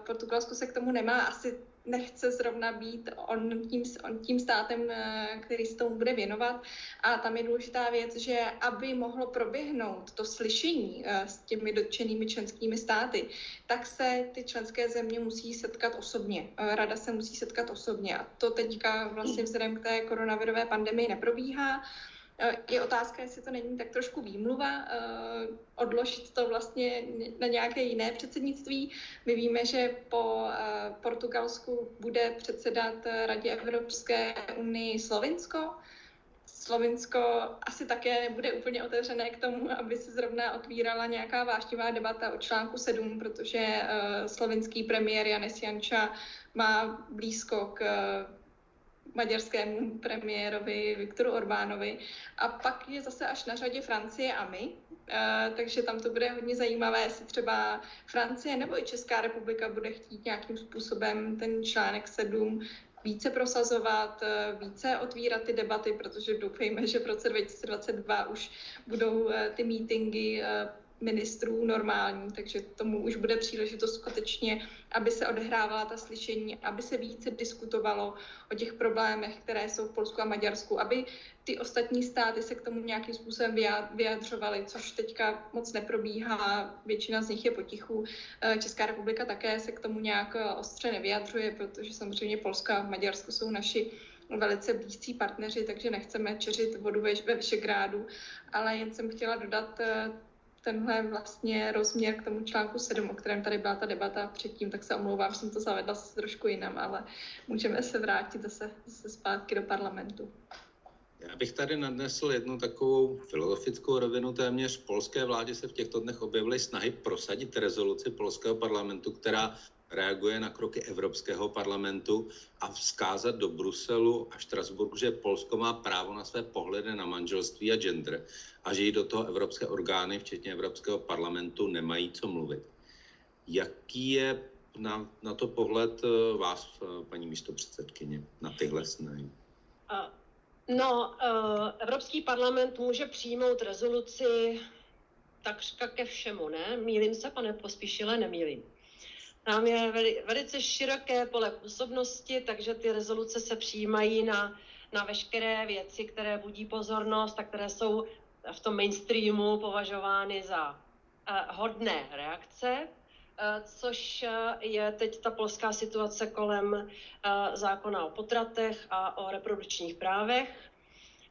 Portugalsko se k tomu nemá asi nechce zrovna být on tím, on tím státem, eh, který se tomu bude věnovat. A tam je důležitá věc, že aby mohlo proběhnout to slyšení eh, s těmi dotčenými členskými státy, tak se ty členské země musí setkat osobně. Eh, Rada se musí setkat osobně. A to teďka vlastně vzhledem k té koronavirové pandemii neprobíhá. Eh, je otázka, jestli to není tak trošku výmluva, eh, odložit to vlastně na nějaké jiné předsednictví. My víme, že po eh, Portugalsku bude předsedat Radě Evropské unii Slovinsko. Slovinsko asi také nebude úplně otevřené k tomu, aby se zrovna otvírala nějaká vášnivá debata o článku 7, protože slovinský premiér Janis Janča má blízko k maďarskému premiérovi Viktoru Orbánovi. A pak je zase až na řadě Francie a my, Uh, takže tam to bude hodně zajímavé, jestli třeba Francie nebo i Česká republika bude chtít nějakým způsobem ten článek 7 více prosazovat, eh, více otvírat ty debaty, protože doufejme, že v roce 2022 už budou eh, ty meetingy ministrů normální, takže tomu už bude příležitost skutečně, aby se odehrávala ta slyšení, aby se více diskutovalo o těch problémech, které jsou v Polsku a Maďarsku, aby ty ostatní státy se k tomu nějakým způsobem vyjadřovaly, což teďka moc neprobíhá, většina z nich je potichu. Eh, Česká republika také se k tomu nějak eh, ostře nevyjadřuje, protože samozřejmě Polska a Maďarsko jsou naši velice blízcí partneři, takže nechceme čeřit vodu ve Všegrádu, ale jen jsem chtěla dodat eh, tenhle vlastně rozměr k tomu článku 7, o kterém tady byla ta debata předtím, tak se omlouvám, že jsem to zavedla trošku jinam, ale můžeme se vrátit zase, zase zpátky do parlamentu. Já bych tady nadnesl jednu takovou filozofickou rovinu. Téměř polské vládě se v těchto dnech objevily snahy prosadit rezoluci polského parlamentu, která reaguje na kroky Evropského parlamentu a vzkázat do Bruselu a Štrasburgu, že Polsko má právo na své pohledy na manželství a gender a že jí do toho evropské orgány, včetně Evropského parlamentu, nemají co mluvit. Jaký je na, na to pohled eh, vás, eh, paní místopředsedkyně, na tyhle snahy? No, eh, Evropský parlament může přijmout rezoluci takřka ke všemu, ne? Mílim se, pane Pospíšile, nemýlím. Tam je veli, velice široké pole působnosti, takže ty rezoluce se přijímají na, na veškeré věci, které budí pozornost a které jsou v tom mainstreamu považovány za uh, hodné reakce, uh, což je teď ta polská situace kolem zákona o potratech a o reprodukčních právech.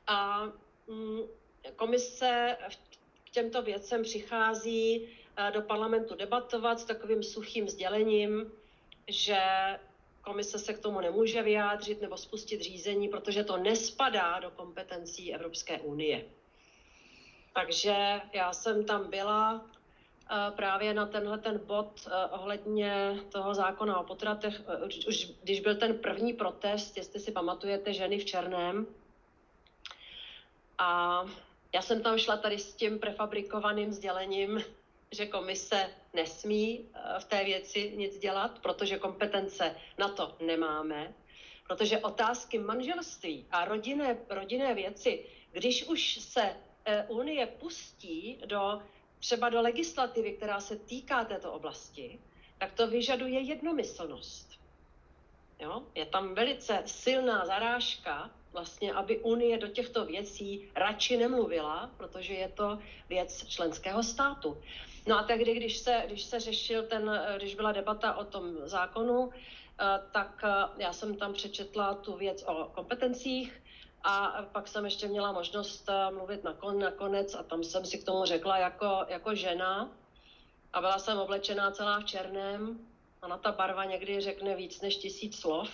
A um, komise k těmto věcem přichází do parlamentu debatovat s takovým suchým sdělením, že komise se k tomu nemůže vyjádřit nebo spustit řízení, protože to nespadá do kompetencí Evropské unie. Takže já jsem tam byla eh, právě na tenhle ten bod eh, ohledně toho zákona o potratech, eh, už když byl ten první protest, jestli si pamatujete, ženy v černém. A já jsem tam šla tady s tím prefabrikovaným sdělením, že komise nesmí v té věci nic dělat, protože kompetence na to nemáme, protože otázky manželství a rodinné, rodinné věci, když už se Eh, Unie pustí do třeba do legislativy, která se týká této oblasti, tak to vyžaduje jednomyslnost. Jo? Je tam velice silná zarážka, vlastně, aby Unie do těchto věcí radši nemluvila, protože je to věc členského státu. No a tehdy, když se, když se řešil ten, eh, když byla debata o tom zákonu, eh, tak já jsem tam přečetla tu věc o kompetencích, a pak jsem ještě měla možnost eh, mluvit nakon, nakonec a tam jsem si k tomu řekla jako, jako žena a byla jsem oblečená celá v černém. Ona ta barva někdy řekne víc než tisíc slov,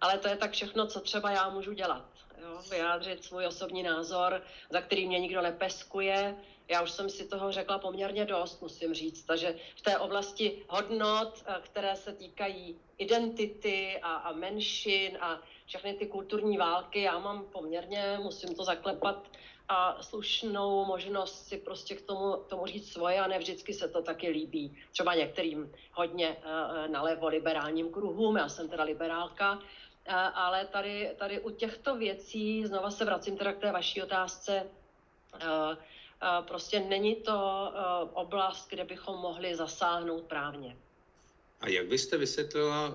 ale to je tak všechno, co třeba já můžu dělat. Jo, vyjádřit svůj osobní názor, za který mě nikdo nepeskuje. Já už jsem si toho řekla poměrně dost, musím říct. Takže v té oblasti hodnot, eh, které se týkají identity a, a menšin a všechny ty kulturní války, já mám poměrně, musím to zaklepat, a slušnou možnost si prostě k tomu, tomu říct svoje a ne vždycky se to taky líbí. Třeba některým hodně uh, nalevo liberálním kruhům, já jsem teda liberálka, ale tady, tady u těchto věcí, znova se vracím teda k té vaší otázce, uh, uh, prostě není to oblast, kde bychom mohli zasáhnout právně. A jak byste vysvětlila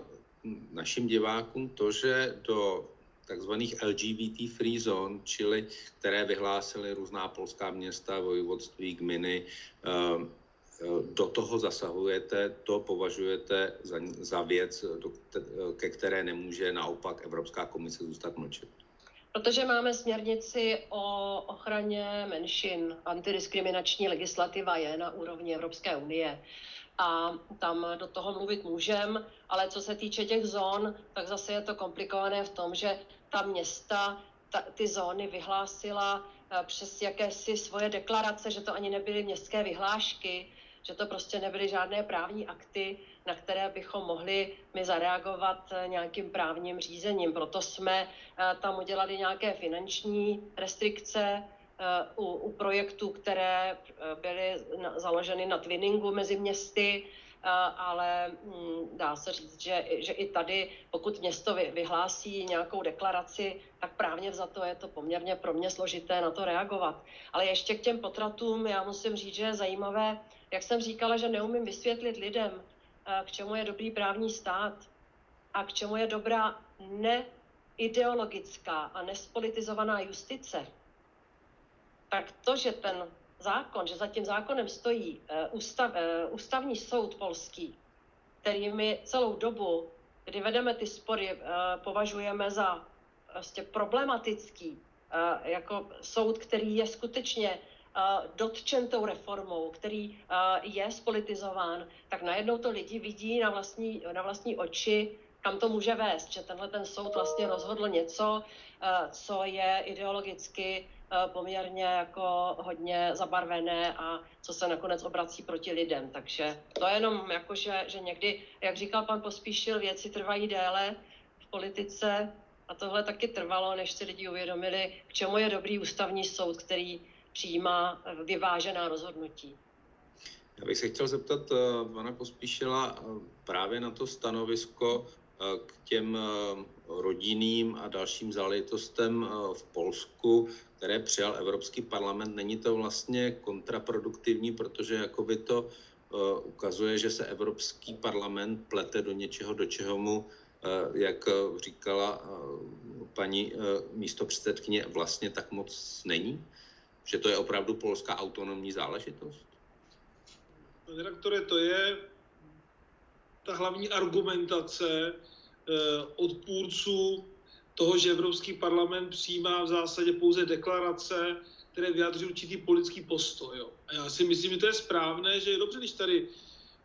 našim divákům to, že do takzvaných LGBT free zone, čili které vyhlásily různá polská města, vojvodství, gminy, eh, do toho zasahujete, to považujete za, za věc, ke které nemůže naopak Evropská komise zůstat mlčet? Protože máme směrnici o ochraně menšin, antidiskriminační legislativa je na úrovni Evropské unie. A tam do toho mluvit můžem, ale co se týče těch zón, tak zase je to komplikované v tom, že ta města ta, ty zóny vyhlásila eh, přes jakési svoje deklarace, že to ani nebyly městské vyhlášky, že to prostě nebyly žádné právní akty, na které bychom mohli my zareagovat eh, nějakým právním řízením. Proto jsme eh, tam udělali nějaké finanční restrikce u, u projektů, které byly založeny na twinningu mezi městy, ale mm, dá se říct, že, že i tady, pokud město vyhlásí nějakou deklaraci, tak právně za to je to poměrně pro mě složité na to reagovat. Ale ještě k těm potratům, já musím říct, že je zajímavé, jak jsem říkala, že neumím vysvětlit lidem, k čemu je dobrý právní stát a k čemu je dobrá neideologická a nespolitizovaná justice, tak to, že ten zákon, že za tím zákonem stojí uh, ústav, uh, ústavní soud polský, který my celou dobu, kdy vedeme ty spory, uh, považujeme za vlastně problematický, jako soud, který je skutečně dotčen tou reformou, který je spolitizován, tak najednou to lidi vidí na vlastní, na vlastní oči, kam to může vést, že tenhle ten soud vlastně rozhodl něco, co je ideologicky Eh, poměrně jako hodně zabarvené a co se nakonec obrací proti lidem. Takže to je jenom jako, že, že někdy, jak říkal pan Pospíšil, věci trvají déle v politice a tohle taky trvalo, než si lidi uvědomili, k čemu je dobrý ústavní soud, který přijímá vyvážená rozhodnutí. Já bych se chtěl zeptat uh, pana Pospíšila právě na to stanovisko k těm rodinným a dalším záležitostem v Polsku, které přijal Evropský parlament, není to vlastně kontraproduktivní, protože jakoby to uh, ukazuje, že se Evropský parlament plete do něčeho, do čeho mu, uh, jak říkala paní místopředsedkyně, vlastně tak moc není? Že to je opravdu polská autonomní záležitost? Pane redaktore, to je ta hlavní argumentace odpůrců toho, že Evropský parlament přijímá v zásadě pouze deklarace, které vyjadřují určitý politický postoj. Jo. A já si myslím, že to je správné, že je dobře, když tady,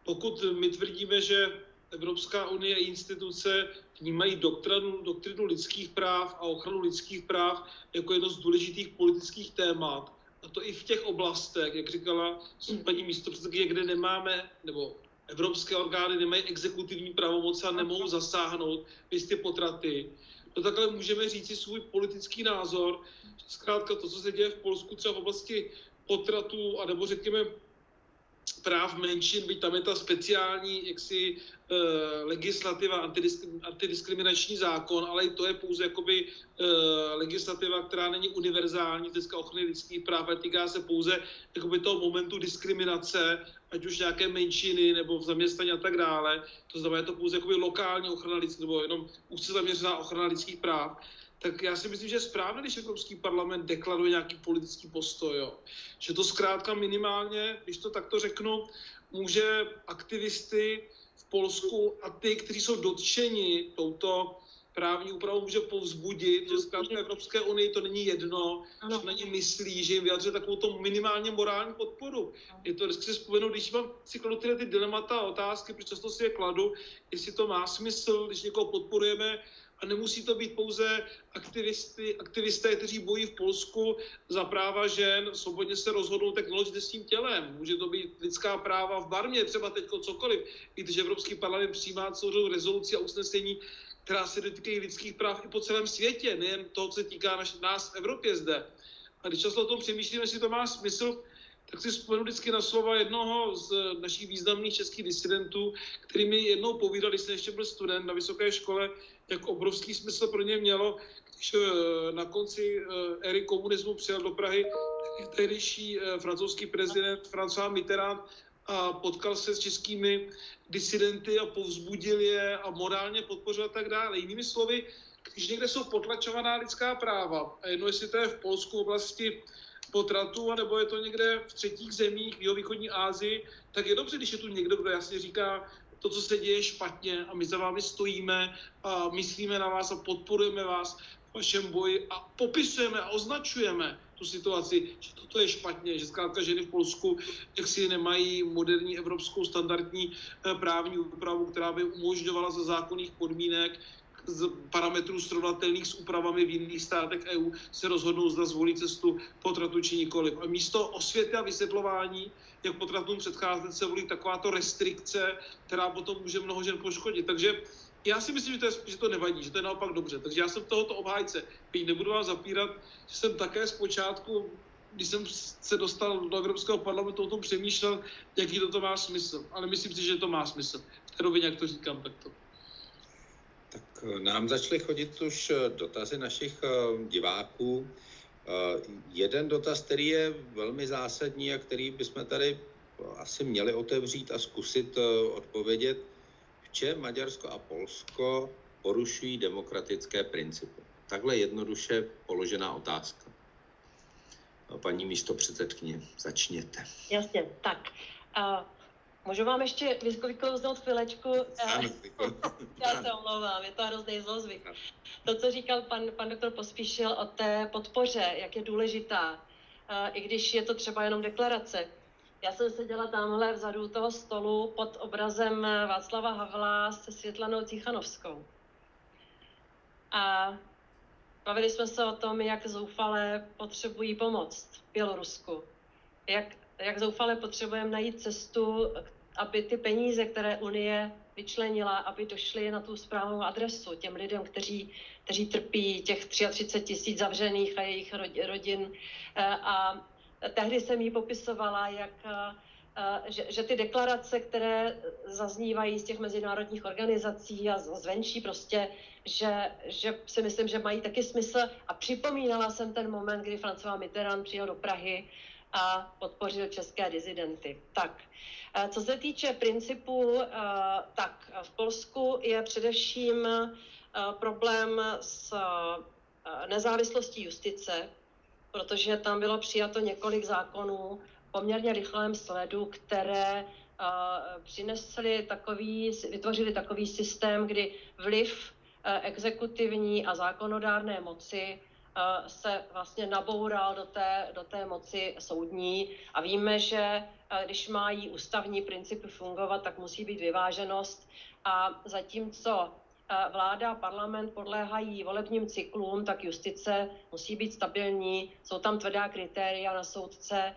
pokud my tvrdíme, že Evropská unie a instituce vnímají doktrinu, doktrinu lidských práv a ochranu lidských práv jako jedno z důležitých politických témat, a to i v těch oblastech, jak říkala paní místopředsedkyně, kde nemáme, nebo evropské orgány nemají exekutivní pravomoce a nemohou zasáhnout ty potraty, to takhle můžeme říct si svůj politický názor. Zkrátka to, co se děje v Polsku třeba v oblasti potratů, anebo řekněme práv menšin, byť tam je ta speciální jaksi e, legislativa, antidiskrim, antidiskriminační zákon, ale i to je pouze jakoby e, legislativa, která není univerzální, dneska ochrany lidských práv, ale týká se pouze jakoby toho momentu diskriminace ať už nějaké menšiny nebo v zaměstnání a tak dále. To znamená, je to pouze jakoby lokální ochrana lidských, nebo jenom úzce zaměřená ochrana lidských práv. Tak já si myslím, že je správné, když Evropský parlament deklaruje nějaký politický postoj. Jo. Že to zkrátka minimálně, když to takto řeknu, může aktivisty v Polsku a ty, kteří jsou dotčeni touto právní úpravu může povzbudit, že zkrátka Evropské unii to není jedno, ano. že na ně myslí, že jim vyjadřuje takovou to minimálně morální podporu. Je to, když si vzpomenu, když mám si kladu tyhle ty dilemata a otázky, protože často si je kladu, jestli to má smysl, když někoho podporujeme A nemusí to být pouze aktivisty, aktivisté, kteří bojí v Polsku za práva žen, svobodně se rozhodnou tak naložit s tím tělem. Může to být lidská práva v Barmě, třeba teď cokoliv. Víte, že Evropský parlament přijímá celou rezoluci a usnesení, která se dotýkají lidských práv i po celém světě, nejen toho, co se týká naš, nás v Evropě zde. A když často o tom přemýšlím, jestli to má smysl, tak si vzpomenu vždycky na slova jednoho z našich významných českých disidentů, který mi jednou povídal, když jsem ještě byl student na vysoké škole, jak obrovský smysl pro ně mělo, když eh, na konci eh, éry komunismu přijel do Prahy tehdejší eh, francouzský prezident François Mitterrand a potkal se s českými disidenty a povzbudil je a morálně podpořil a tak dále. Jinými slovy, když někde jsou potlačovaná lidská práva, a jedno jestli to je v Polsku v oblasti potratu, anebo je to někde v třetích zemích, v východní Asii, tak je dobře, když je tu někdo, kdo jasně říká, to, co se děje špatně a my za vámi stojíme a myslíme na vás a podporujeme vás v vašem boji a popisujeme a označujeme tu situaci, že toto je špatně, že zkrátka ženy v Polsku jaksi nemají moderní evropskou standardní eh, právní úpravu, která by umožňovala za zákonných podmínek z parametrů srovnatelných s úpravami v jiných státech EU se rozhodnou, zda zvolí cestu potratu či nikoliv. A místo osvěty a vysvětlování, jak potratům předcházet, se volí takováto restrikce, která potom může mnoho žen poškodit. Takže já si myslím, že to, je, že to nevadí, že to je naopak dobře. Takže já jsem tohoto obhájce. Teď nebudu vám zapírat, že jsem také zpočátku když jsem se dostal do Evropského parlamentu, o tom přemýšlel, jaký to, to má smysl. Ale myslím si, že to má smysl. V té rovině, jak to říkám, tak to. Tak eh, nám začaly chodit už eh, dotazy našich eh, diváků. Jeden dotaz, který je velmi zásadní a který bychom tady asi měli otevřít a zkusit odpovědět, čem Maďarsko a Polsko porušují demokratické principy. Takhle jednoduše položená otázka. Paní místo předsedkyně, začněte. Jasně, tak. Uh, Můžu vám ještě vykouznout chvilečku? Já se omlouvám, je to hrozný zlozvyk. To, co říkal pan, pan doktor Pospíšil o té podpoře, jak je důležitá, i když je to třeba jenom deklarace. Já jsem seděla tamhle vzadu toho stolu pod obrazem Václava Havla se Světlanou Cichanovskou. A bavili jsme se o tom, jak zoufale potřebují pomoc v Bělorusku. Jak, jak zoufale potřebujeme najít cestu aby ty peníze, které Unie vyčlenila, aby došly na tu správnou adresu těm lidem, kteří, kteří trpí těch 33 tisíc zavřených a jejich rodin. Eh, a tehdy jsem jí popisovala, jak, eh, že, že ty deklarace, které zaznívají z těch mezinárodních organizací a zvenčí prostě, že, že si myslím, že mají taky smysl. A připomínala jsem ten moment, kdy François Mitterrand přijel do Prahy a podpořil české dizidenty. Tak, eh, co se týče principů, eh, tak v Polsku je především eh, problém s nezávislostí justice, protože tam bylo přijato několik zákonů poměrně rychlém sledu, které přinesly takový, vytvořili takový systém, kdy vliv exekutivní a zákonodárné moci se vlastně naboural do té, do té moci soudní. A víme, že když mají ústavní principy fungovat, tak musí být vyváženost. A zatímco vláda a parlament podléhají volebním cyklům, tak justice musí být stabilní, jsou tam tvrdá kritéria na soudce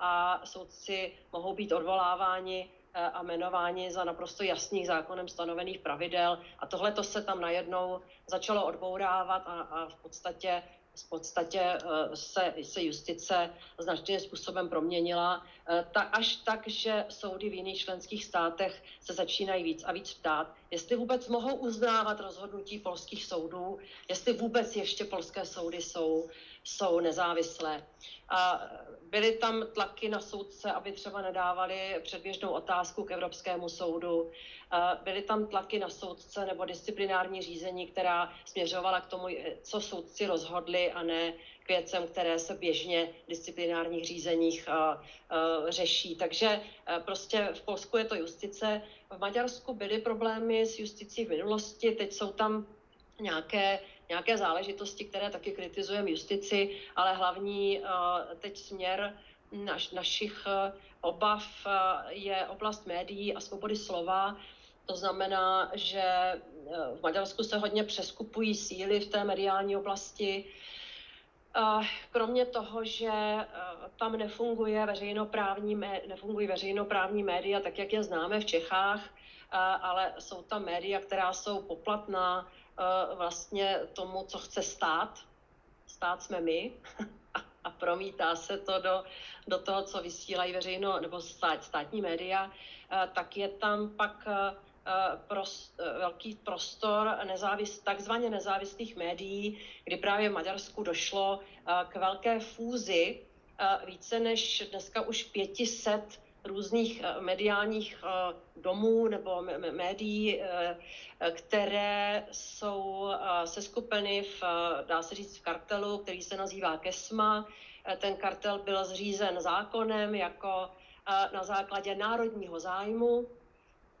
a soudci mohou být odvoláváni a jmenováni za naprosto jasných zákonem stanovených pravidel. A tohle to se tam najednou začalo odbourávat a, a v podstatě v podstatě eh, se, se justice značným způsobem proměnila, eh, ta, až tak, že soudy v jiných členských státech se začínají víc a víc ptát, jestli vůbec mohou uznávat rozhodnutí polských soudů, jestli vůbec ještě polské soudy jsou, jsou nezávislé. A byly tam tlaky na soudce, aby třeba nedávali předběžnou otázku k Evropskému soudu. Byly tam tlaky na soudce nebo disciplinární řízení, která směřovala k tomu, co soudci rozhodli a ne k věcem, které se běžně v disciplinárních řízeních řeší. Takže prostě v Polsku je to justice. V Maďarsku byly problémy s justicí v minulosti, teď jsou tam nějaké nějaké záležitosti, které taky kritizujeme justici, ale hlavní eh, teď směr naš, našich eh, obav eh, je oblast médií a svobody slova. To znamená, že v Maďarsku se hodně přeskupují síly v té mediální oblasti. Kromě toho, že tam nefunguje veřejnoprávní, nefungují veřejnoprávní média, tak jak je známe v Čechách, ale jsou tam média, která jsou poplatná vlastně tomu, co chce stát. Stát jsme my a promítá se to do, do toho, co vysílají veřejno nebo stát, státní média, tak je tam pak prost, velký prostor nezávis, takzvaně nezávislých médií, kdy právě v Maďarsku došlo k velké fúzi více než dneska už 500 různých eh, mediálních eh, domů nebo médií, eh, které jsou seskupeny v, dá se říct, v kartelu, který se nazývá KESMA. Ten kartel byl zřízen zákonem jako na základě národního zájmu,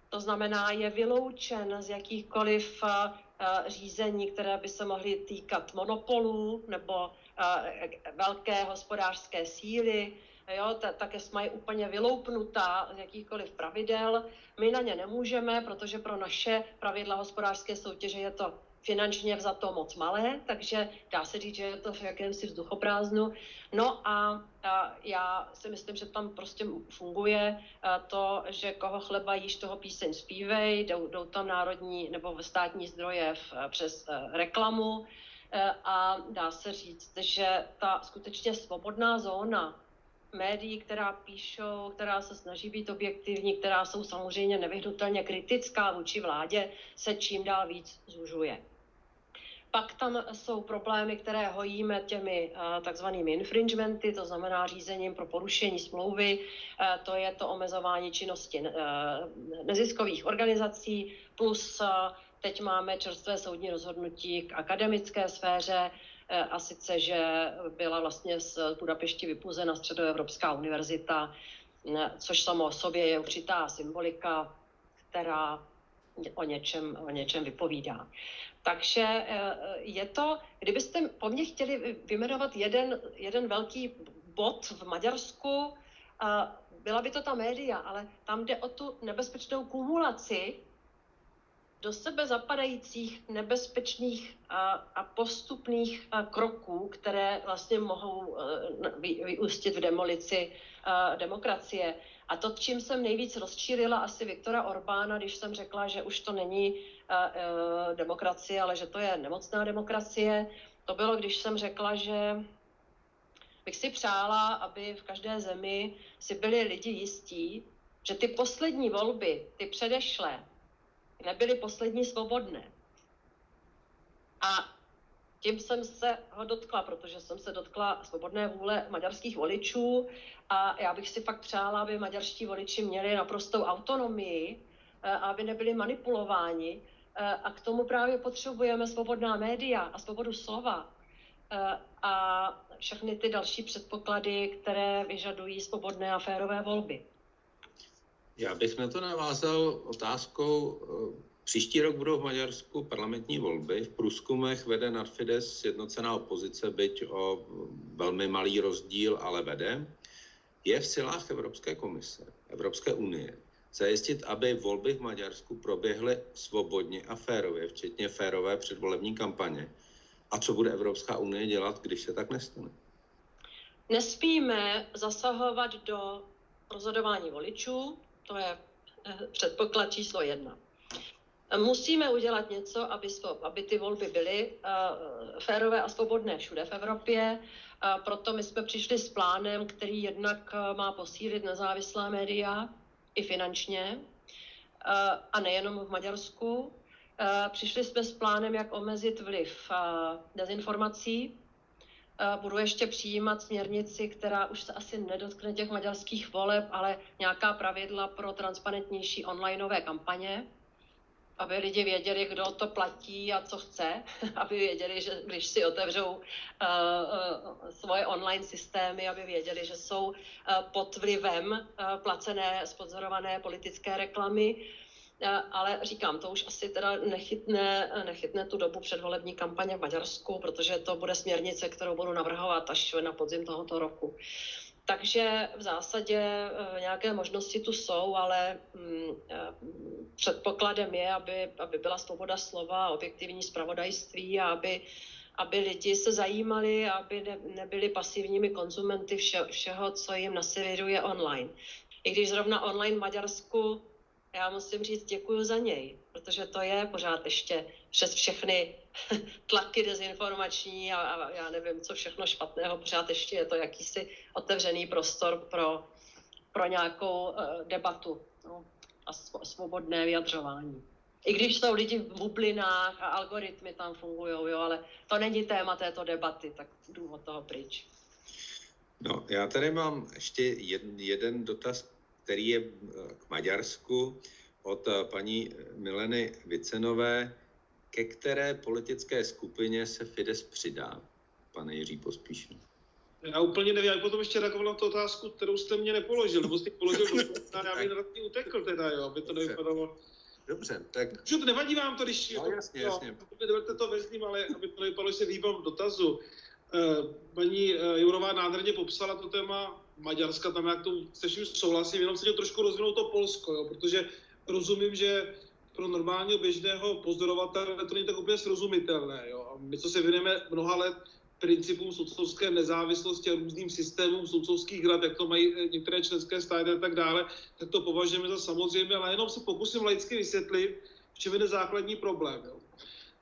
to znamená, je vyloučen z jakýchkoliv řízení, které by se mohly týkat monopolů nebo velké hospodářské síly, jo, ta, ta KESMA je úplně vyloupnutá z jakýchkoliv pravidel. My na ně nemůžeme, protože pro naše pravidla hospodářské soutěže je to finančně vzato moc malé, takže dá se říct, že je to v jakémsi vzduchoprázdnu. No a, a já si myslím, že tam prostě funguje to, že koho chleba jíš, toho píseň zpívej, jdou, jdou tam národní nebo státní zdroje v, přes reklamu e, a dá se říct, že ta skutečně svobodná zóna médií, která píšou, která se snaží být objektivní, která jsou samozřejmě nevyhnutelně kritická vůči vládě, se čím dál víc zužuje. Pak tam jsou problémy, které hojíme těmi uh, takzvanými infringementy, to znamená řízením pro porušení smlouvy, uh, to je to omezování činnosti uh, neziskových organizací, plus teď máme čerstvé soudní rozhodnutí k akademické sféře, Eh, a sice, že byla vlastně z Budapešti vypuzena Středoevropská univerzita, eh, což samo o sobě je určitá symbolika, která o něčem, o něčem vypovídá. Takže eh, je to, kdybyste po mně chtěli vyjmenovat jeden, jeden velký bod v Maďarsku, byla by to ta média, ale tam jde o tu nebezpečnou kumulaci do sebe zapadajících nebezpečných a, a postupných a, kroků, které vlastně mohou vy, vyústit v demolici a, demokracie. A to, čím jsem nejvíc rozčílila asi Viktora Orbána, když jsem řekla, že už to není a, a, demokracie, ale že to je nemocná demokracie, to bylo, když jsem řekla, že bych si přála, aby v každé zemi si byli lidi jistí, že ty poslední volby, ty předešlé, nebyly poslední svobodné. A tím jsem se ho dotkla, protože jsem se dotkla svobodné vůle maďarských voličů a já bych si fakt přála, aby maďarští voliči měli naprostou autonomii, eh, aby nebyli manipulováni eh, a k tomu právě potřebujeme svobodná média a svobodu slova eh, a všechny ty další předpoklady, které vyžadují svobodné a férové volby. Já bych na to navázal otázkou. Eh, příští rok budou v Maďarsku parlamentní volby. V průzkumech vede nad Fides jednocená opozice, byť o velmi malý rozdíl, ale vede. Je v silách Evropské komise, Evropské unie, zajistit, aby volby v Maďarsku proběhly svobodně a férově, včetně férové předvolební kampaně. A co bude Evropská unie dělat, když se tak nestane? Nespíme zasahovat do rozhodování voličů, to je eh, předpoklad číslo jedna. Musíme udělat něco, aby, aby ty volby byly uh, férové a svobodné všude v Evropě. Proto my jsme přišli s plánem, který jednak uh, má posílit nezávislá média i finančně, a nejenom v Maďarsku. Přišli jsme s plánem, jak omezit vliv dezinformací, budu ještě přijímat směrnici, která už se asi nedotkne těch maďarských voleb, ale nějaká pravidla pro transparentnější onlineové kampaně, aby lidi věděli, kdo to platí a co chce, aby věděli, že když si otevřou uh, uh, svoje online systémy, aby věděli, že jsou uh, pod vlivem uh, placené, sponzorované politické reklamy, ale říkám, to už asi teda nechytne, nechytne tu dobu předvolební kampaně v Maďarsku, protože to bude směrnice, kterou budu navrhovat až na podzim tohoto roku. takže v zásadě nějaké možnosti tu jsou, ale mm, předpokladem je, aby, aby byla svoboda slova, objektivní spravodajství a aby aby lidi se zajímali, aby ne, nebyli pasivními konzumenty vše, všeho, co jim naserviruje online. I když zrovna online v Maďarsku, já musím říct děkuji za něj, protože to je pořád ještě přes všechny tlaky dezinformační a, a já nevím, co všechno špatného, pořád ještě je to jakýsi otevřený prostor pro, pro nějakou uh, debatu no, a svobodné vyjadřování. I když jsou lidi v bublinách a algoritmy tam fungují, jo, ale to není téma této debaty, tak jdu od toho pryč. No, já tady mám ještě jeden, jeden dotaz, který je eh, k Maďarsku od eh, paní Mileny Vicenové. Ke které politické skupině se Fides přidá, pane Jiří Pospíšil? Já úplně nevím, jak potom ještě reagoval na tu otázku, kterou jste mě nepoložil, nebo jste položil, já bych utekl teda, jo, aby to nevypadalo Dobře, tak... Že to nevadí vám to, když... No, jasně, jo, jasně. Neberte to ve zním, ale aby to nevypadalo, že se vyhýbám dotazu. Eh, paní Jurová nádherně popsala to téma Maďarska, tam jak to se vším souhlasím, jenom se trošku rozvinout to Polsko, jo, protože rozumím, že pro normálního běžného pozorovatele to není tak úplně srozumitelné. Jo. A my, co se věnujeme mnoha let principům soudcovské nezávislosti a různým systémům soudcovských rad, jak to mají eh, některé členské státy a tak dále, tak to považujeme za samozřejmě, ale jenom se pokusím laicky vysvětlit, v čem je základní problém. Jo.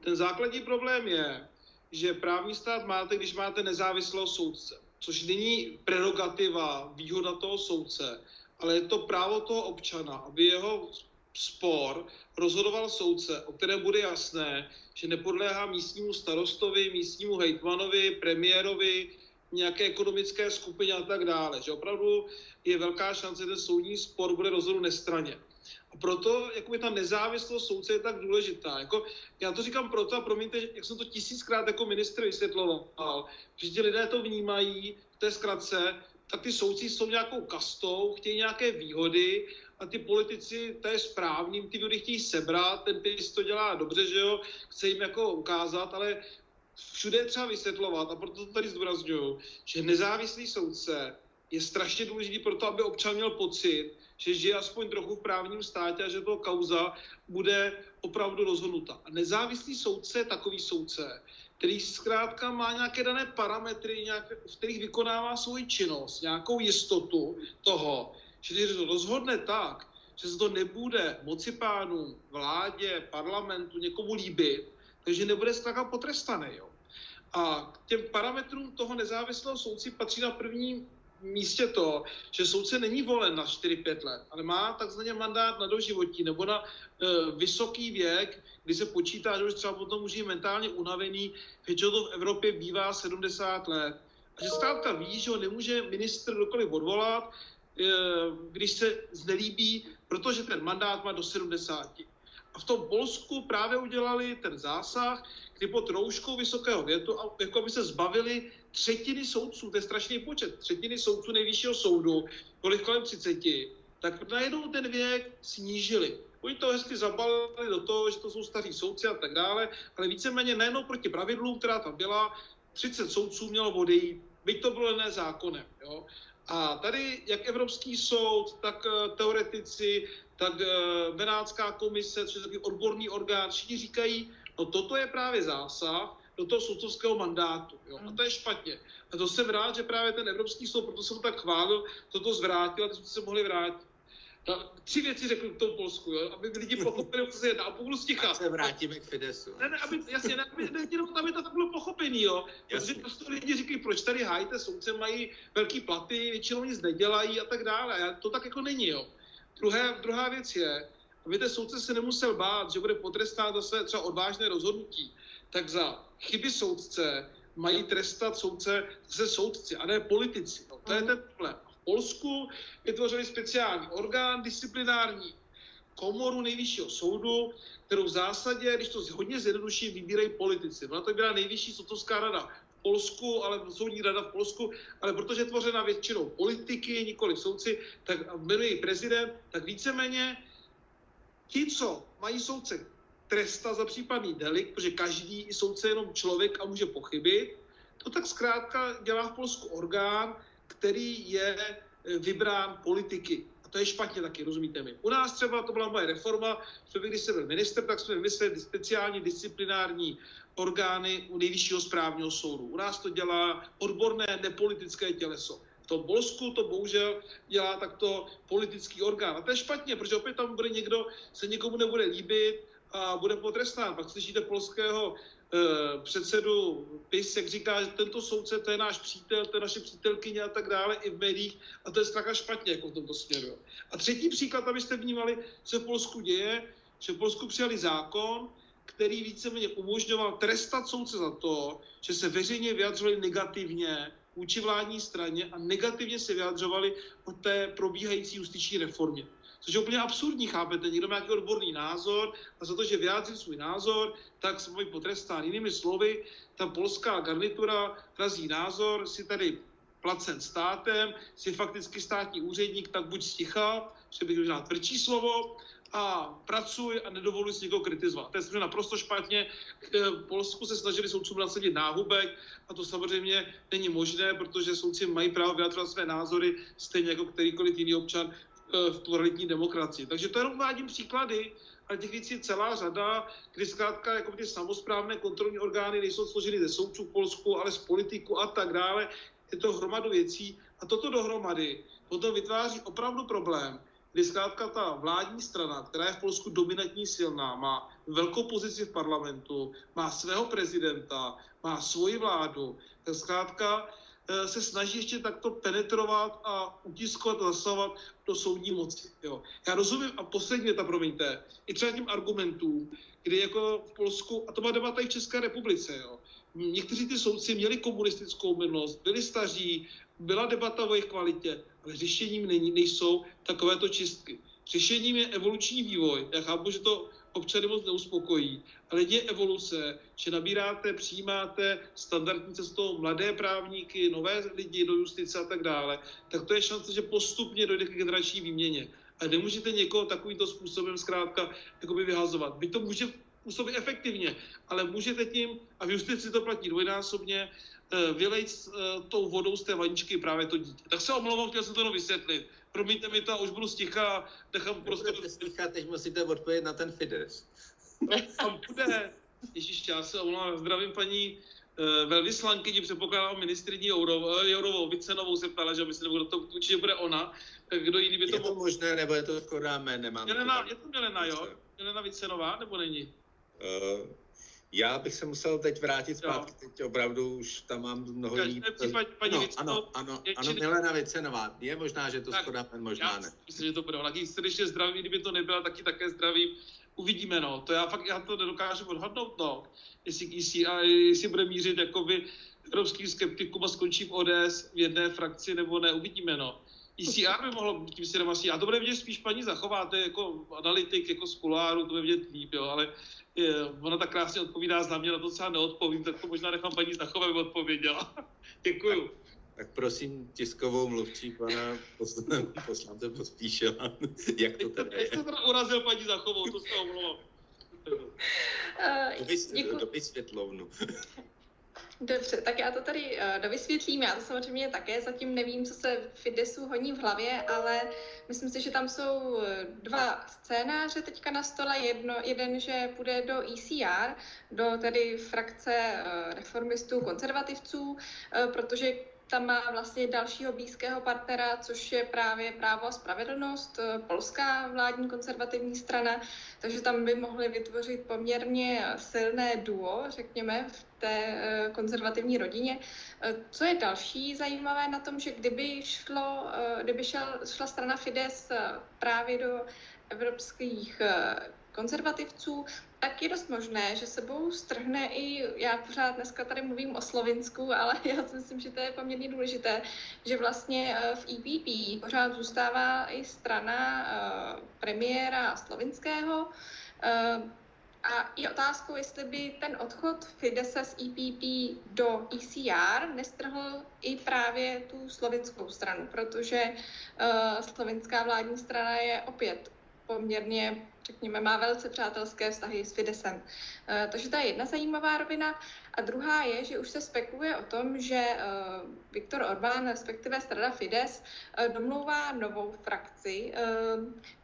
Ten základní problém je, že právní stát máte, když máte nezávislého soudce, což není prerogativa, výhoda toho soudce, ale je to právo toho občana, aby jeho spor rozhodoval soudce, o kterém bude jasné, že nepodléhá místnímu starostovi, místnímu hejtmanovi, premiérovi, nějaké ekonomické skupině a tak dále. Že opravdu je velká šance, že ten soudní spor bude rozhodnut nestraně. Proto jakoby ta nezávislost soudce je tak důležitá. Jako, já to říkám proto, a promiňte, jak jsem to tisíckrát jako ministr vysvětloval, že ti lidé to vnímají v té zkratce, tak ty soudci jsou nějakou kastou, chtějí nějaké výhody a ty politici, to je správný, ty lidi chtějí sebrat, ten PIS to dělá dobře, že jo, chce jim jako ukázat, ale všude je třeba vysvětlovat, a proto to tady zdůraznuju, že nezávislý soudce je strašně důležitý pro to, aby občan měl pocit, že žije aspoň trochu v právním státě a že to kauza bude opravdu rozhodnuta. A nezávislý soudce je takový soudce, který zkrátka má nějaké dané parametry, nějak, v kterých vykonává svoji činnost, nějakou jistotu toho, že když to rozhodne tak, že se to nebude moci pánům, vládě, parlamentu, někomu líbit, takže nebude zkrátka potrestaný. Jo. A k těm parametrům toho nezávislého soudci patří na prvním místě to, že soudce není volen na 4-5 let, ale má takzvaně mandát na doživotí nebo na e, vysoký věk, kdy se počítá, že už třeba potom může být mentálně unavený, většinou to v Evropě bývá 70 let. A že zkrátka ví, že ho nemůže ministr dokoliv odvolat, e, když se znelíbí, protože ten mandát má do 70. A v tom Polsku právě udělali ten zásah, kdy pod rouškou vysokého větu, jako by se zbavili třetiny soudců, to je strašný počet, třetiny soudců nejvyššího soudu, kolik kolem 30, tak najednou ten věk snížili. Oni to hezky zabalili do toho, že to jsou staří soudci a tak dále, ale víceméně najednou proti pravidlům, která tam byla, 30 soudců mělo odejít, byť to bylo ne zákonem. Jo? A tady jak Evropský soud, tak eh, teoretici, tak Benátská eh, komise, což je takový odborný orgán, všichni říkají, no toto je právě zásah do toho soudcovského mandátu. Jo? A to je špatně. A to jsem rád, že právě ten Evropský soud, proto jsem tak chválil, toto zvrátil a to jsme se mohli vrátit. Ta, tři věci řekl k tomu Polsku, jo? aby lidi pochopili, co se jedná. A pokud sticha. se vrátíme k Fidesu. Ne, ne, aby, jasně, ne, aby, ne, jenom, aby to tak bylo pochopený, jo. Protože prostě lidi říkají, proč tady hájíte soudce, mají velký platy, většinou nic nedělají a tak dále. A to tak jako není, jo. Druhá, druhá věc je, aby ten soudce se nemusel bát, že bude potrestán za své třeba odvážné rozhodnutí, tak za chyby soudce mají trestat soudce se soudci, a ne politici. No, to je mhm. ten problém. V Polsku vytvořili speciální orgán disciplinární, komoru nejvyššího soudu, kterou v zásadě, když to hodně zjednoduší, vybírají politici. Ona to byla nejvyšší soudcovská rada v Polsku, ale soudní rada v Polsku, ale protože je tvořena většinou politiky, nikoli soudci, tak jmenuje prezident, tak víceméně ti, co mají soudce tresta za případný delikt, protože každý soudce je jenom člověk a může pochybit, to tak zkrátka dělá v Polsku orgán, který je vybrán politiky. A to je špatně taky, rozumíte mi. U nás třeba, to byla moje reforma, že když jsem byl minister, tak jsme vymysleli speciální disciplinární orgány u nejvyššího správního soudu. U nás to dělá odborné nepolitické těleso. V tom Polsku to bohužel dělá takto politický orgán. A to je špatně, protože opět tam bude někdo, se někomu nebude líbit a bude potrestán. Pak slyšíte polského e, předsedu PIS, jak říká, že tento soudce, to je náš přítel, to je naše přítelkyně a tak dále i v médiích. A to je zkrátka špatně jako v tomto směru. A třetí příklad, abyste vnímali, co v Polsku děje, že v Polsku přijali zákon, který víceméně umožňoval trestat soudce za to, že se veřejně vyjadřovali negativně vůči vládní straně a negativně se vyjadřovali o té probíhající justiční reformě. Což je úplně absurdní, chápete? Někdo má nějaký odborný názor a za to, že vyjádří svůj názor, tak se mají potrestán. Jinými slovy, ta polská garnitura razí názor, si tady placen státem, si fakticky státní úředník, tak buď sticha, že bych možná tvrdší slovo, a pracuj a nedovoluj si někoho kritizovat. To je naprosto špatně. V Polsku se snažili soudcům nasadit náhubek a to samozřejmě není možné, protože soudci mají právo vyjadřovat své názory stejně jako kterýkoliv jiný občan eh, v pluralitní demokracii. Takže to jenom vádím příklady, ale těch věcí je celá řada, kdy zkrátka jako ty samozprávné kontrolní orgány nejsou složeny ze soudců v Polsku, ale z politiku a tak dále. Je to hromadu věcí a toto dohromady potom vytváří opravdu problém, kdy zkrátka ta vládní strana, která je v Polsku dominantní silná, má velkou pozici v parlamentu, má svého prezidenta, má svoji vládu, tak zkrátka eh, se snaží ještě takto penetrovat a utiskovat zasahovat do soudní moci. Jo. Já rozumím, a poslední věta, promiňte, i třeba tím argumentům, kdy jako v Polsku, a to má debata i v České republice, jo, někteří ty soudci měli komunistickou minulost, byli staří, byla debata o jejich kvalitě, ale řešením není, nejsou takovéto čistky. Řešením je evoluční vývoj. Já chápu, že to občany moc neuspokojí, ale je evoluce, že nabíráte, přijímáte standardní cestou mladé právníky, nové lidi do justice a tak dále, tak to je šance, že postupně dojde k generační výměně. A nemůžete někoho takovýmto způsobem zkrátka jakoby vyhazovat. By to může působit efektivně, ale můžete tím, a v justici to platí dvojnásobně, Eh, vylejt s eh, tou vodou z té vaničky právě to dítě. Tak se omlouvám, chtěl jsem to jenom vysvětlit. Promiňte mi to, a už budu sticha, nechám prostě... Sticha, teď musíte odpovědět na ten Fides. Tam bude. Ježíš, já se omlouvám, zdravím paní uh, velvyslankyni, předpokládám ministriní Jourovou, Jourovou Vicenovou se ptala, že myslím, že to určitě bude ona. Tak kdo jiný by to... Je to možné, nebo je to skoro jméno, nemám. Jelena, je to Jelena, jo? Jelena Vicenová, nebo není? Uh, já bych se musel teď vrátit zpátky, no. teď opravdu už tam mám mnoho jiných... Paní no, ano, ano, je, ano, Milena Vicenová. Je možná, že to tak, skoro možná já ne. myslím, že to bude. Taky srdečně zdravím, kdyby to nebyla, taky také zdravím. Uvidíme, no. To já fakt, já to nedokážu odhadnout, no. Jestli, jestli, a jestli bude mířit jakoby evropským skeptikům a skončí v ODS v jedné frakci, nebo ne, uvidíme, no. ECR by mohlo být tím směrem asi, a to bude vidět spíš paní zachováte jako analytik, jako z kuláru, to bude vidět líp, jo, ale je, ona tak krásně odpovídá za mě, na to třeba neodpovím, tak to možná nechám paní Znachové, aby odpověděla. Děkuju. Tak, tak prosím tiskovou mluvčí pana poslance Pospíšila, jak to teda je. Jak to teda urazil paní Zachovou, to se omlouvám. Uh, do vysvětlovnu. Dobře, tak já to tady uh, dovysvětlím. Já to samozřejmě také zatím nevím, co se Fidesu honí v hlavě, ale myslím si, že tam jsou eh, dva scénáře teďka na stole. Jedno, jeden, že půjde do ECR, do tedy frakce uh, reformistů, konzervativců, uh, protože tam má vlastně dalšího blízkého partnera, což je právě Právo a spravedlnost, eh, polská vládní konzervativní strana, takže tam by mohli vytvořit poměrně silné duo, řekněme, v té eh, konzervativní rodině. Eh, co je další zajímavé na tom, že kdyby, šlo, kdyby šel, šla strana Fides právě do evropských konzervativců, tak je dost možné, že sebou strhne i, já pořád dneska tady mluvím o Slovinsku, ale já si myslím, že to je poměrně důležité, že vlastně eh, v EPP pořád zůstává i strana uh, premiéra slovinského. Uh, a je otázkou, jestli by ten odchod Fidese z EPP do ECR nestrhl i právě tu slovinskou stranu, protože slovinská vládní strana je opět poměrně, řekněme, má velice přátelské vztahy s Fidesem. Takže to je jedna zajímavá rovina. A druhá je, že už se spekuluje o tom, že Viktor Orbán, respektive strana Fides, domlouvá novou frakci.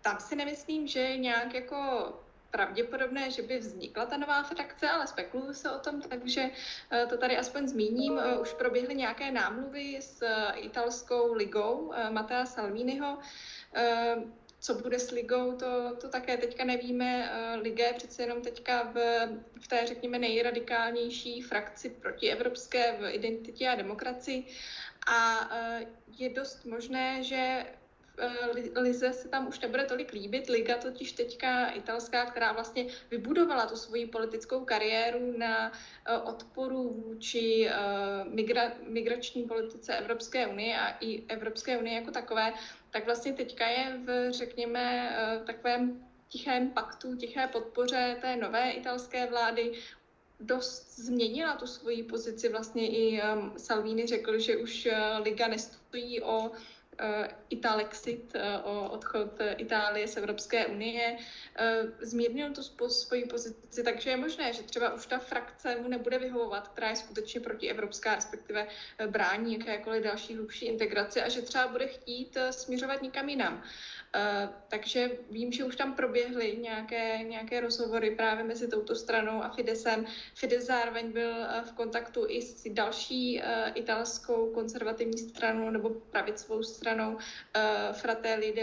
Tam si nemyslím, že nějak jako pravděpodobné, že by vznikla ta nová frakce, ale spekuluju se o tom, takže eh, to tady aspoň zmíním. Eh, už proběhly nějaké námluvy s eh, italskou ligou Matea Salviniho. Co bude s ligou, to, to také teďka nevíme. Liga je přece jenom teďka v, v té, řekněme, nejradikálnější frakci protievropské v identitě a demokracii. A je dost možné, že Eh, Lize se tam už nebude tolik líbit. Liga totiž teďka italská, která vlastně vybudovala tu svoji politickou kariéru na eh, odporu vůči eh, migra, migrační politice Evropské unie a i Evropské unie jako takové, tak vlastně teďka je v, řekněme, takovém tichém paktu, tiché podpoře té nové italské vlády dost změnila tu svoji pozici. Vlastně i Salvini řekl, že už Liga nestojí o Eh, Italexit, eh, o odchod Itálie z Evropské unie, eh, zmírnil tu svoji pozici, takže je možné, že třeba už ta frakce mu nebude vyhovovat, která je skutečně protievropská, respektive brání jakékoliv další hlubší integraci a že třeba bude chtít směřovat někam jinam. Uh, takže vím, že už tam proběhly nějaké, nějaké rozhovory právě mezi touto stranou a Fidesem. Fides zároveň byl uh, v kontaktu i s další uh, italskou konzervativní stranou nebo pravicovou stranou Fratelli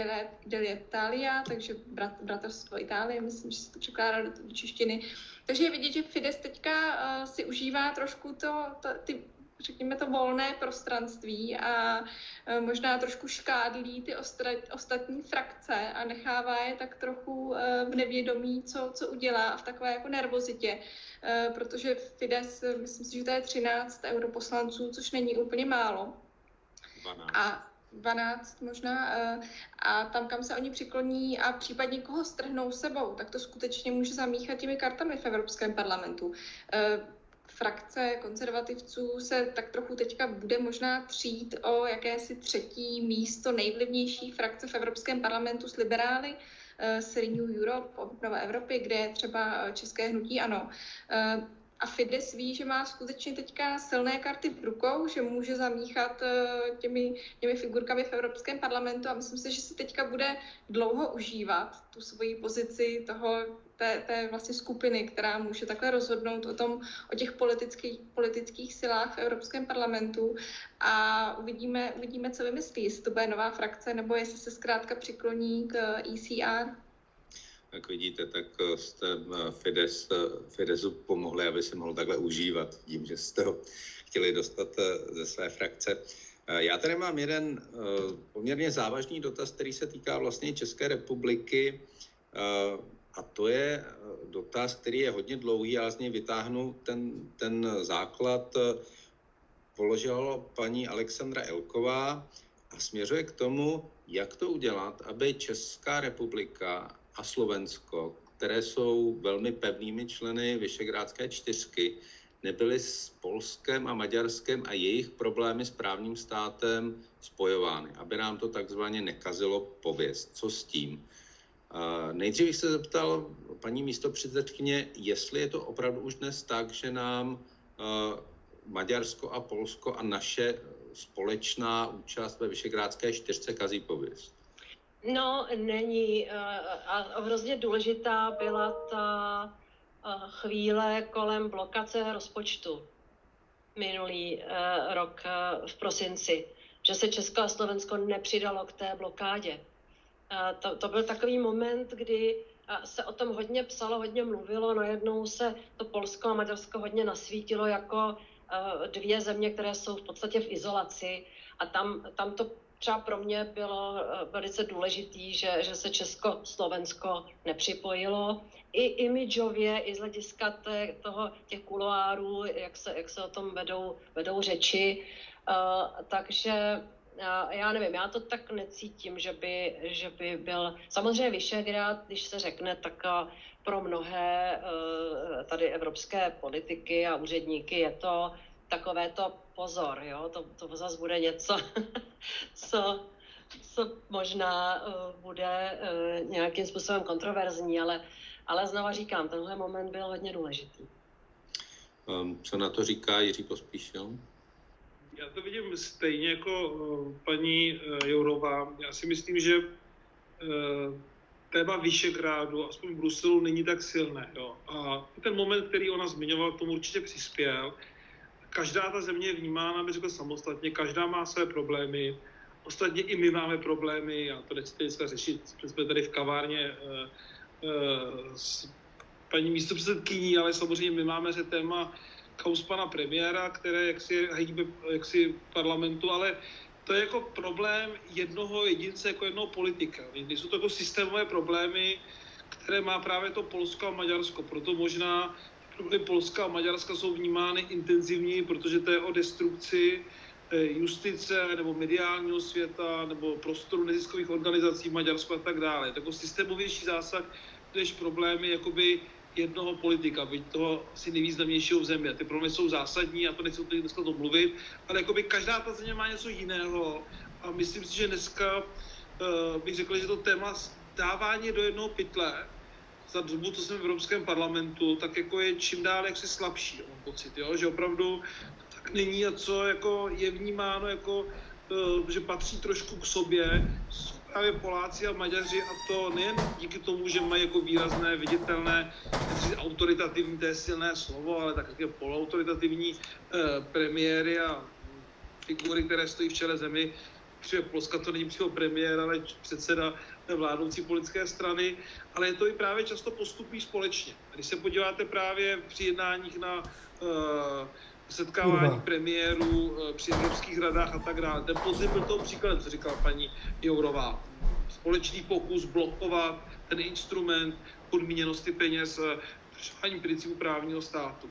dell'Italia, takže brat, Bratrstvo Itálie, myslím, že se to překládá do, do češtiny. Takže je vidět, že Fides teďka si užívá trošku to, to, ty řekněme to volné prostranství a e, možná trošku škádlí ty ostatní frakce a nechává je tak trochu e, v nevědomí, co, co udělá a v takové jako nervozitě, e, protože Fides, myslím si, že to je 13 europoslanců, což není úplně málo. 12. A 12 možná, a tam, kam se oni přikloní a případně koho strhnou sebou, tak to skutečně může zamíchat těmi kartami v Evropském parlamentu frakce konzervativců se tak trochu teďka bude možná přijít o jakési třetí místo nejvlivnější frakce v Evropském parlamentu s liberály, eh, s Renew Europe, Nové Evropy, kde je třeba České hnutí ANO. Eh, a Fides ví, že má skutečně teďka silné karty v rukou, že může zamíchat eh, těmi, těmi figurkami v Evropském parlamentu a myslím si, že si teďka bude dlouho užívat tu svoji pozici toho té, té vlastně skupiny, která může takhle rozhodnout o tom, o těch politických, politických silách v Evropském parlamentu a uvidíme, uvidíme, co vymyslí, jestli to bude nová frakce, nebo jestli se zkrátka přikloní k ECR. Jak vidíte, tak jste eh, Fides, eh, Fidesu pomohli, aby se mohl takhle užívat tím, že jste ho chtěli dostat eh, ze své frakce. Já tady mám jeden poměrně závažný dotaz, který se týká vlastně České republiky. A to je dotaz, který je hodně dlouhý, ale z něj vytáhnu ten, ten základ. Položila paní Alexandra Elková a směřuje k tomu, jak to udělat, aby Česká republika a Slovensko, které jsou velmi pevnými členy Vyšegrádské čtyřky, nebyly s Polskem a Maďarskem a jejich problémy s právním státem spojovány, aby nám to takzvaně nekazilo pověst. Co s tím? Nejdřív bych se zeptal paní místo předsedkyně, jestli je to opravdu už dnes tak, že nám Maďarsko a Polsko a naše společná účast ve Vyšegrádské čtyřce kazí pověst. No, není. A hrozně důležitá byla ta chvíle kolem blokace rozpočtu minulý rok v prosinci, že se Česko a Slovensko nepřidalo k té blokádě. To, to byl takový moment, kdy se o tom hodně psalo, hodně mluvilo, najednou se to Polsko a Maďarsko hodně nasvítilo jako dvě země, které jsou v podstatě v izolaci a tam, tam to třeba pro mě bylo velice důležitý, že, že se Česko-Slovensko nepřipojilo. I imidžově, i z hlediska té, toho, těch kuloárů, jak se, jak se o tom vedou, vedou řeči. Uh, takže já nevím, já to tak necítím, že by, že by byl... Samozřejmě Vyšegrad, když se řekne, tak pro mnohé eh, tady evropské politiky a úředníky je to takové to pozor, jo, to, to zase bude něco, co, co možná bude nějakým způsobem kontroverzní, ale, ale znova říkám, tenhle moment byl hodně důležitý. Ehm, co na to říká Jiří Pospíšil? Já to vidím stejně jako paní Jourová. Já si myslím, že téma Vyšegrádu, aspoň v Bruselu, není tak silné. Jo. A ten moment, který ona zmiňovala, tomu určitě přispěl. Každá ta země je vnímána, bych řekl, samostatně, každá má své problémy. Ostatně i my máme problémy, já to nechci dneska řešit, jsme tady v kavárně uh, uh, s paní místopředsedkyní, ale samozřejmě my máme se téma kaus pana premiéra, které jaksi hýbe jaksi parlamentu, ale to je jako problém jednoho jedince, jako jednoho politika. Jsou to jako systémové problémy, které má právě to Polsko a Maďarsko. Proto možná problémy Polska a Maďarska jsou vnímány intenzivněji, protože to je o destrukci eh, justice nebo mediálního světa nebo prostoru neziskových organizací v Maďarsku a tak dále. Takový systémovější zásah než problémy jakoby jednoho politika, byť toho asi nejvýznamnějšího v zemi. A ty problémy jsou zásadní, a to nechci tady dneska to mluvit, ale jakoby každá ta země má něco jiného. A myslím si, že dneska uh, bych řekl, že to téma dávání do jednoho pytle za dobu, co jsem v Evropském parlamentu, tak jako je čím dál jaksi slabší, mám pocit, jo? že opravdu tak není a co jako je vnímáno jako, uh, že patří trošku k sobě, právě Poláci a Maďaři a to nejen díky tomu, že mají jako výrazné, viditelné, autoritativní, to je silné slovo, ale tak jako poloautoritativní eh, premiéry a figury, které stojí v čele zemi. Protože Polska to není přímo premiér, ale předseda vládnoucí politické strany, ale je to i právě často postupují společně. Když se podíváte právě při jednáních na uh, setkávání Kurva. premiérů eh, při evropských radách a tak dále. Ten podzim byl toho příklad, co říkala paní Jourová. Společný pokus blokovat ten instrument podmíněnosti peněz dodržování principu právního státu.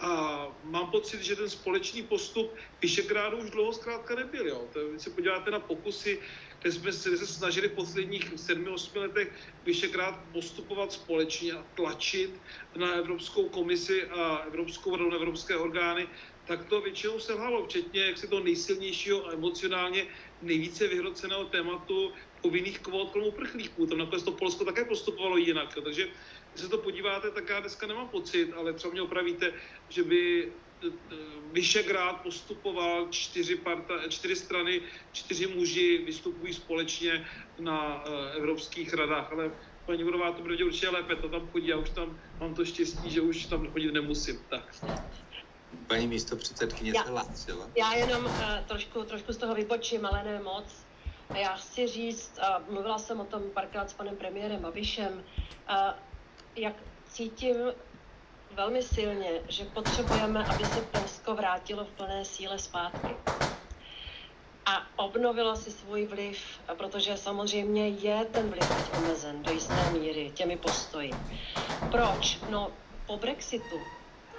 A mám pocit, že ten společný postup Vyšegrádu už dlouho zkrátka nebyl. Jo. To, když se podíváte na pokusy, kde jsme se, se snažili v posledních 7-8 letech Vyšegrád postupovat společně a tlačit na Evropskou komisi a Evropskou radu, evropské orgány, tak to většinou selhalo, včetně jak se toho nejsilnějšího a emocionálně nejvíce vyhroceného tématu povinných kvót kolem uprchlíků. Tam nakonec to Polsko také postupovalo jinak. Takže když se to podíváte, tak já dneska nemám pocit, ale třeba mě opravíte, že by Vyšegrád postupoval čtyři, parta, čtyři strany, čtyři muži vystupují společně na uh, evropských radách, ale paní Vodová to bude určitě lépe, to tam chodí, já už tam mám to štěstí, že už tam chodit nemusím. Tak. Paní místo předsedkyně se hlásila. Já jenom uh, trošku, trošku z toho vybočím, ale ne moc. A já chci říct, a mluvila jsem o tom párkrát s panem premiérem Babišem, uh, jak cítím velmi silně, že potřebujeme, aby se Polsko vrátilo v plné síle zpátky. A obnovilo si svůj vliv, protože samozřejmě je ten vliv omezen do jisté míry těmi postoji. Proč? No, po Brexitu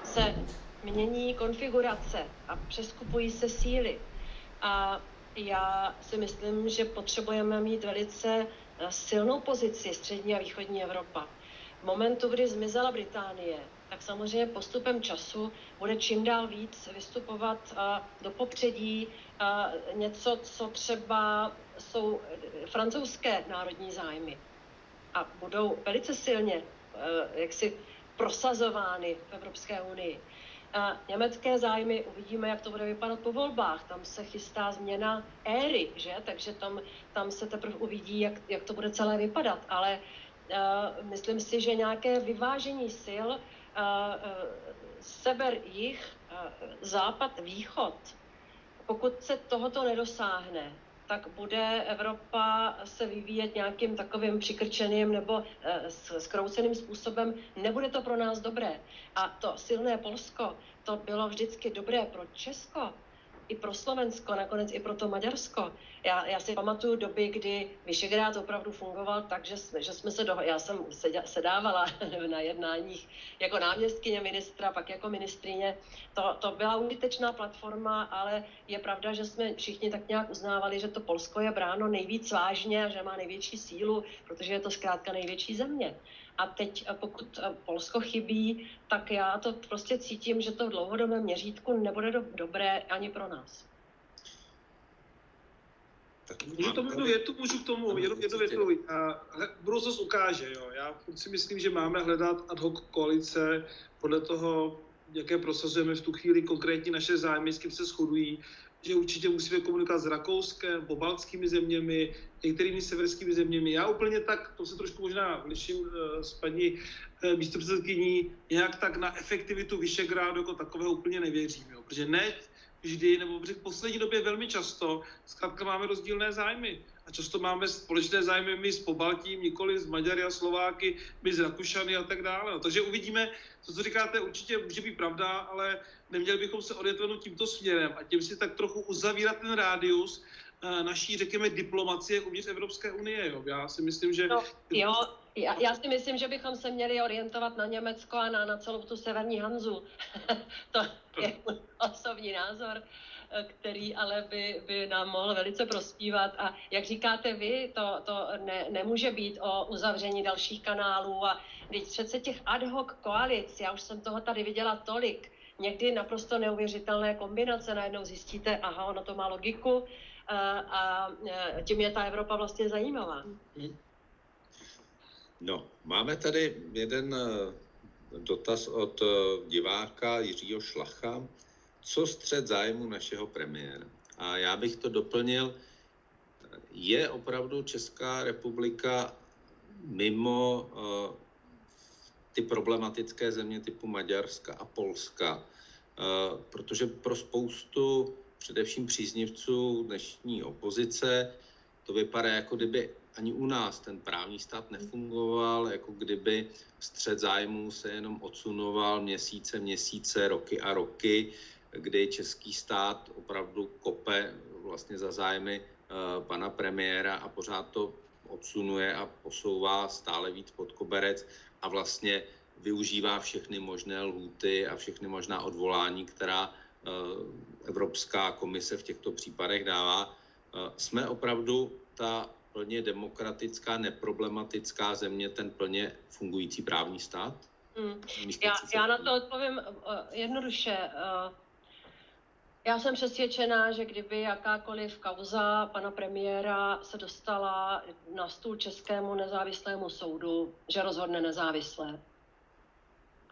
se mění konfigurace a přeskupují se síly. A já si myslím, že potřebujeme mít velice silnou pozici střední a východní Evropa v momentu, kdy zmizela Británie, tak samozřejmě postupem času bude čím dál víc vystupovat do popředí něco, co třeba jsou francouzské národní zájmy a budou velice silně jaksi prosazovány v Evropské unii. A německé zájmy uvidíme, jak to bude vypadat po volbách. Tam se chystá změna éry, že? Takže tam, tam se teprve uvidí, jak, jak to bude celé vypadat. Ale uh, Eh, myslím si, že nějaké vyvážení sil, eh, eh, sever, jich, západ, východ, pokud se tohoto nedosáhne, tak bude Evropa se vyvíjet nějakým takovým přikrčeným nebo zkrouceným způsobem. Nebude to pro nás dobré. A to silné Polsko, to bylo vždycky dobré pro Česko, i pro Slovensko, nakonec i pro to Maďarsko. Já, já si pamatuju doby, kdy Vyšegrád opravdu fungoval tak, že jsme, že jsme se do, já jsem sedávala na jednáních jako náměstkyně ministra, pak jako ministrině. To, to byla užitečná platforma, ale je pravda, že jsme všichni tak nějak uznávali, že to Polsko je bráno nejvíc vážně a že má největší sílu, protože je to zkrátka největší země. A teď, eh, pokud eh, Polsko chybí, tak já to prostě cítím, že to v dlouhodobém měřítku nebude do, dobré ani pro nás. Tak můžu tomu jednu větu, můžu k tomu, jenom jednu větu. Budoucnost ukáže, jo. Já si myslím, že máme hledat ad hoc koalice podle toho, jaké prosazujeme v tu chvíli konkrétně naše zájmy, s kým se shodují, že určitě musíme komunikovat s Rakouskem, pobaltskými zeměmi, některými severskými zeměmi. Já úplně tak, to se trošku možná liším uh, s paní uh, místopředsedkyní, nějak tak na efektivitu Vyšegrádu jako takového úplně nevěřím, jo. protože ne vždy, nebo v poslední době velmi často, zkrátka máme rozdílné zájmy. A často máme společné zájmy my s Pobaltím, nikoli s Maďary a Slováky, my s Rakušany a tak dále. No, takže uvidíme, to, co říkáte, určitě může být pravda, ale neměli bychom se orientovat tímto směrem a tím si tak trochu uzavírat ten rádius eh, naší, řekněme, diplomacie uvnitř Evropské unie. Jo. Já si myslím, že... No, jo, já, já si myslím, že bychom se měli orientovat na Německo a na, na celou tu severní Hanzu. to je můj osobní názor který ale by, by nám mohl velice prospívat. A jak říkáte vy, to, to ne, nemůže být o uzavření dalších kanálů a když přece těch ad hoc koalic, já už jsem toho tady viděla tolik, někdy naprosto neuvěřitelné kombinace, najednou zjistíte, aha, ono to má logiku a, a tím je ta Evropa vlastně zajímavá. No, máme tady jeden eh, dotaz od eh, diváka Jiřího Šlacha co střed zájmu našeho premiéra. A já bych to doplnil, je opravdu Česká republika mimo ty problematické země typu Maďarska a Polska, protože pro spoustu především příznivců dnešní opozice to vypadá, jako kdyby ani u nás ten právní stát nefungoval, jako kdyby střed zájmů se jenom odsunoval měsíce, měsíce, roky a roky kdy český stát opravdu kope vlastně za zájmy eh, pana premiéra a pořád to odsunuje a posouvá stále víc pod koberec a vlastně využívá všechny možné lhuty a všechny možná odvolání, která eh, Evropská komise v těchto případech dává. Eh, jsme opravdu ta plně demokratická, neproblematická země, ten plně fungující právní stát? Hmm. Já, já na to odpovím jednoduše. Já jsem přesvědčená, že kdyby jakákoliv kauza pana premiéra se dostala na stůl Českému nezávislému soudu, že rozhodne nezávisle.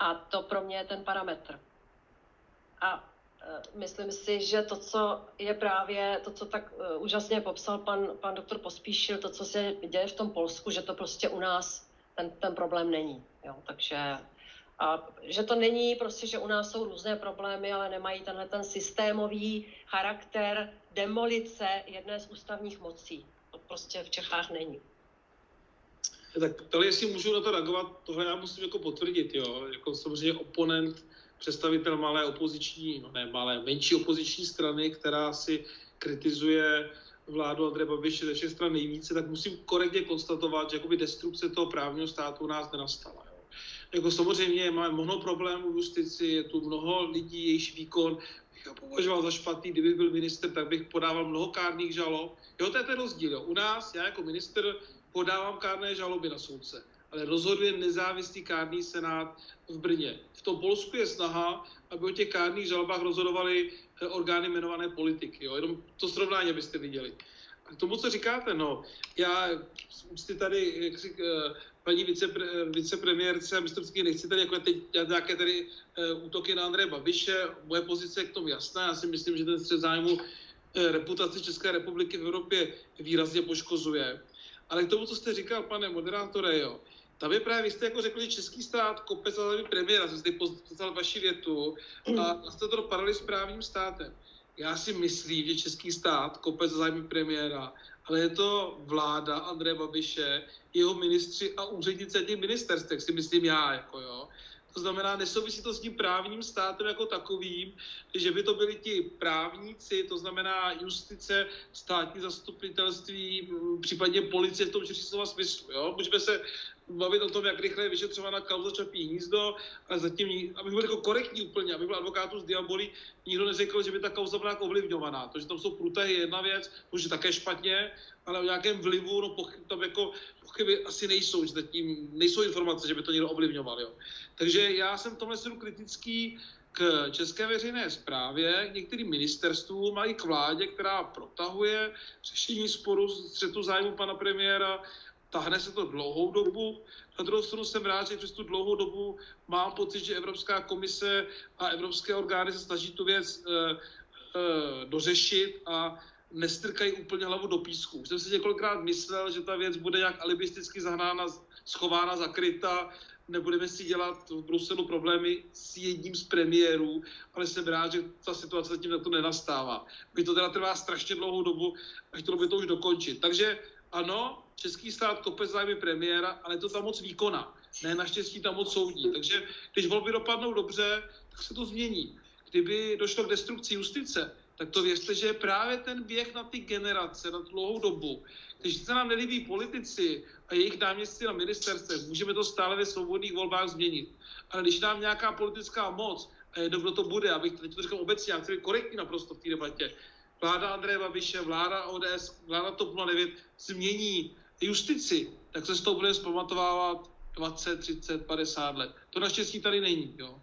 A to pro mě je ten parametr. A e, myslím si, že to, co je právě, to, co tak e, úžasně popsal pan, pan doktor Pospíšil, to, co se děje v tom Polsku, že to prostě u nás ten, ten problém není. Jo? Takže a že to není prostě, že u nás jsou různé problémy, ale nemají tenhle ten systémový charakter demolice jedné z ústavních mocí. To prostě v Čechách není. Tak tady, jestli můžu na to reagovat, tohle já musím jako potvrdit, jo. Jako samozřejmě oponent, představitel malé opoziční, no ne malé, menší opoziční strany, která si kritizuje vládu Andreje Babiše ze všech stran nejvíce, tak musím korektně konstatovat, že jakoby destrukce toho právního státu u nás nenastala jako samozřejmě máme mnoho problémů v justici, je tu mnoho lidí, jejichž výkon bych považoval za špatný, kdybych byl minister, tak bych podával mnoho kárných žalob. Jo, to je ten rozdíl. Jo. U nás, já jako minister, podávám kárné žaloby na soudce, ale rozhoduje nezávislý kárný senát v Brně. V tom Polsku je snaha, aby o těch kárných žalobách rozhodovaly eh, orgány jmenované politiky. Jo. Jenom to srovnání, abyste viděli. A k tomu, co říkáte, no, já ústy tady, jak řík, eh, paní vicepre, vicepremiérce, myslím, nechci tady jako teď nějaké tady uh, útoky na Andreje Babiše. Moje pozice je k tomu jasná. Já si myslím, že ten střed zájmu reputaci České republiky v Evropě výrazně poškozuje. Ale k tomu, co jste říkal, pane moderátore, jo, tam je právě, vy jste jako řekli, že český stát kope za premiéra, jsem zde poznal vaši větu a jste to dopadali s právním státem. Já si myslím, že český stát kope za zájmy premiéra ale je to vláda Andreje Babiše, jeho ministři a úřednice těch ministerstvech, si myslím já, jako jo. To znamená, nesouvisí to s tím právním státem jako takovým, že by to byli ti právníci, to znamená justice, státní zastupitelství, případně policie v tom slova smyslu. Jo? Můžeme se bavit o tom, jak rychle je vyšetřována kauza Čapí hnízdo, ale zatím, abych byl jako korektní úplně, abych byl advokátu z diabolí, nikdo neřekl, že by ta kauza byla jako ovlivňovaná. To, že tam jsou průtahy, je jedna věc, může také špatně, ale o nějakém vlivu, no pochyb, tam jako pochyby asi nejsou, že zatím nejsou informace, že by to někdo ovlivňoval. Jo. Takže já jsem v tomhle kritický, k české veřejné správě, k některým ministerstvům a i k vládě, která protahuje řešení sporu střetu zájmu pana premiéra. Tahne se to dlouhou dobu. Na druhou stranu jsem rád, že přes tu dlouhou dobu mám pocit, že Evropská komise a evropské orgány se snaží tu věc e, e, dořešit a nestrkají úplně hlavu do písku. Už jsem si několikrát myslel, že ta věc bude nějak alibisticky zahnána, schována, zakryta, nebudeme si dělat v Bruselu problémy s jedním z premiérů, ale jsem rád, že ta situace zatím na to nenastává. By to teda trvá strašně dlouhou dobu a chtělo by to už dokončit. Takže ano, český stát kope zájmy premiéra, ale je to tam moc výkona. Ne, naštěstí tam moc soudí. Takže když volby dopadnou dobře, tak se to změní. Kdyby došlo k destrukci justice, tak to věřte, že právě ten běh na ty generace, na dlouhou dobu, když se nám nelíbí politici a jejich náměstci na ministerstvech, můžeme to stále ve svobodných volbách změnit. Ale když nám nějaká politická moc, a jedno, kdo to bude, abych teď to říkal obecně, já chci být korektní naprosto v té debatě, vláda Andreje Babiše, vláda ODS, vláda TOP 09 změní justici, tak se z toho bude zpamatovávat 20, 30, 50 let. To naštěstí tady není. Jo.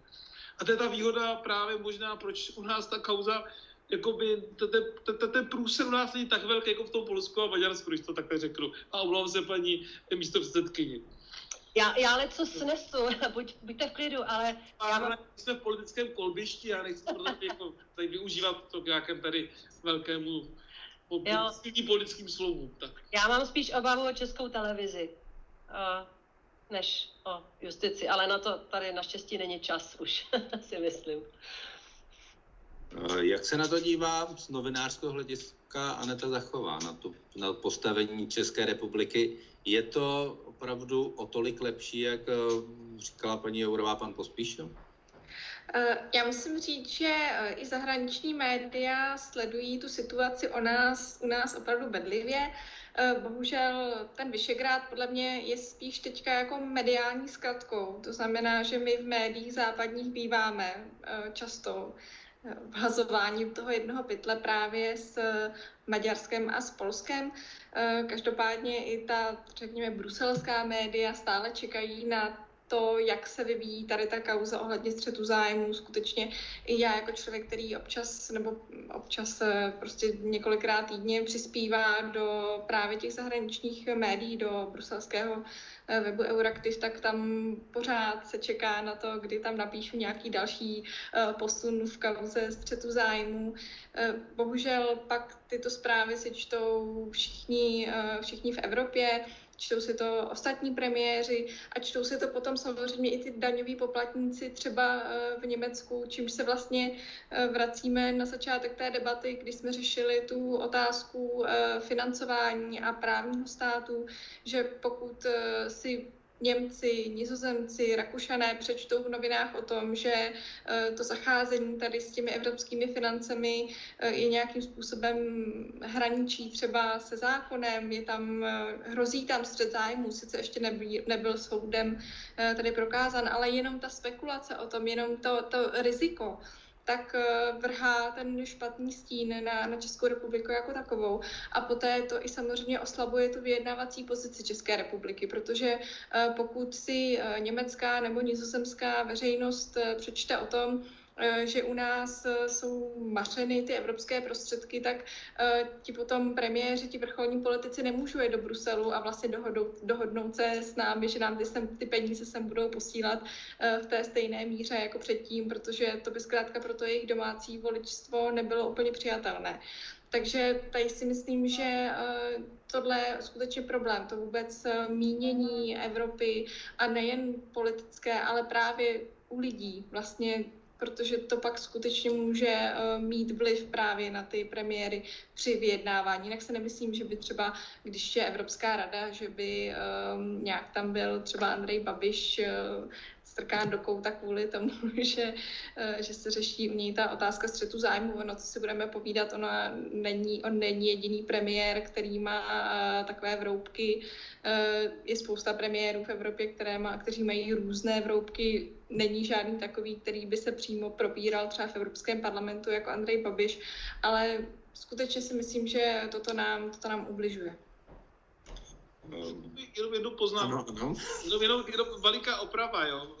A to je ta výhoda právě možná, proč u nás ta kauza jakoby, ten průser u nás není tak velký jako v tom Polsku a Maďarsku, když to takhle řeknu. A omlouvám se paní místo předsedkyni. Já, já ale co snesu, buď, buďte v klidu, ale... Já mám... Jsme v politickém kolbišti, já nechci to jako, tady využívat to k nějakém tady velkému politickým slovům. Tak. Já mám spíš obavu o českou televizi, uh, než o justici, ale na to tady naštěstí není čas už, si myslím. Eh, jak se na to dívá z novinářského hlediska Aneta Zachová, na, tu, na postavení České republiky? Je to opravdu o tolik lepší, jak eh, říkala paní Jourová, pan Pospíšil? Eh, já musím říct, že i zahraniční média sledují tu situaci o nás, u nás opravdu bedlivě. Bohužel ten Vyšegrád podle mě je spíš teďka jako mediální zkratkou. To znamená, že my v médiích západních býváme často vhazování toho jednoho pytle právě s Maďarskem a s Polskem. Eh, každopádně i ta, řekněme, bruselská média stále čekají na to, jak se vyvíjí tady ta kauza ohledně střetu zájmů, skutečně i já jako člověk, který občas nebo občas eh, prostě několikrát týdně přispívá do právě těch zahraničních médií, do bruselského eh, webu Euraktiv, tak tam pořád se čeká na to, kdy tam napíšu nějaký další eh, posun v kauze střetu zájmů. Bohužel pak tyto zprávy si čtou všichni, všichni v Evropě, čtou si to ostatní premiéři a čtou si to potom samozřejmě i ty daňoví poplatníci třeba eh, v Německu, čímž se vlastně eh, vracíme na začátek té debaty, když jsme řešili tu otázku eh, financování a právního státu, že pokud si Němci, Nizozemci, Rakušané přečtou v novinách o tom, že eh, to zacházení tady s těmi evropskými financemi eh, je nějakým způsobem hraničí třeba se zákonem, je tam, eh, hrozí tam střed zájmu, sice ještě nebyl, nebyl soudem tady prokázan, ale jenom ta spekulace o tom, jenom to, to riziko, tak eh, vrhá ten špatný stín na, na Českou republiku jako takovou. A poté to i samozřejmě oslabuje tu vyjednávací pozici České republiky, protože eh, pokud si eh, německá nebo nizozemská veřejnost přečte o tom, že u nás eh, jsou mařeny ty evropské prostředky, tak eh, ti potom premiéři, ti vrcholní politici nemůžou jít do Bruselu a vlastně dohodnout, dohodnout se s námi, že nám ty, sem, ty peníze sem budou posílat v té stejné míře jako předtím, protože to by zkrátka pro to jejich domácí voličstvo nebylo úplně přijatelné. Takže tady si myslím, že tohle je skutečně problém, to vůbec mínění Evropy a nejen politické, ale právě u lidí, vlastně protože to pak skutečně může eh, mít vliv právě na ty premiéry při vyjednávání. Jinak se nemyslím, že by třeba, když je Evropská rada, že by um, nějak tam byl třeba Andrej Babiš uh, strkán do kouta kvůli tomu, že, uh, že se řeší u něj ta otázka střetu zájmu. Ono, co si budeme povídat, ona není, on není jediný premiér, který má uh, takové vroubky. Uh, je spousta premiérů v Evropě, které má, kteří mají různé vroubky není žádný takový, který by se přímo probíral třeba v Evropském parlamentu jako Andrej Babiš, ale skutečně si myslím, že toto nám, toto nám ubližuje. Jenom jednu poznámku. Ano, ano. Jenom, jenom, jenom veliká oprava, jo.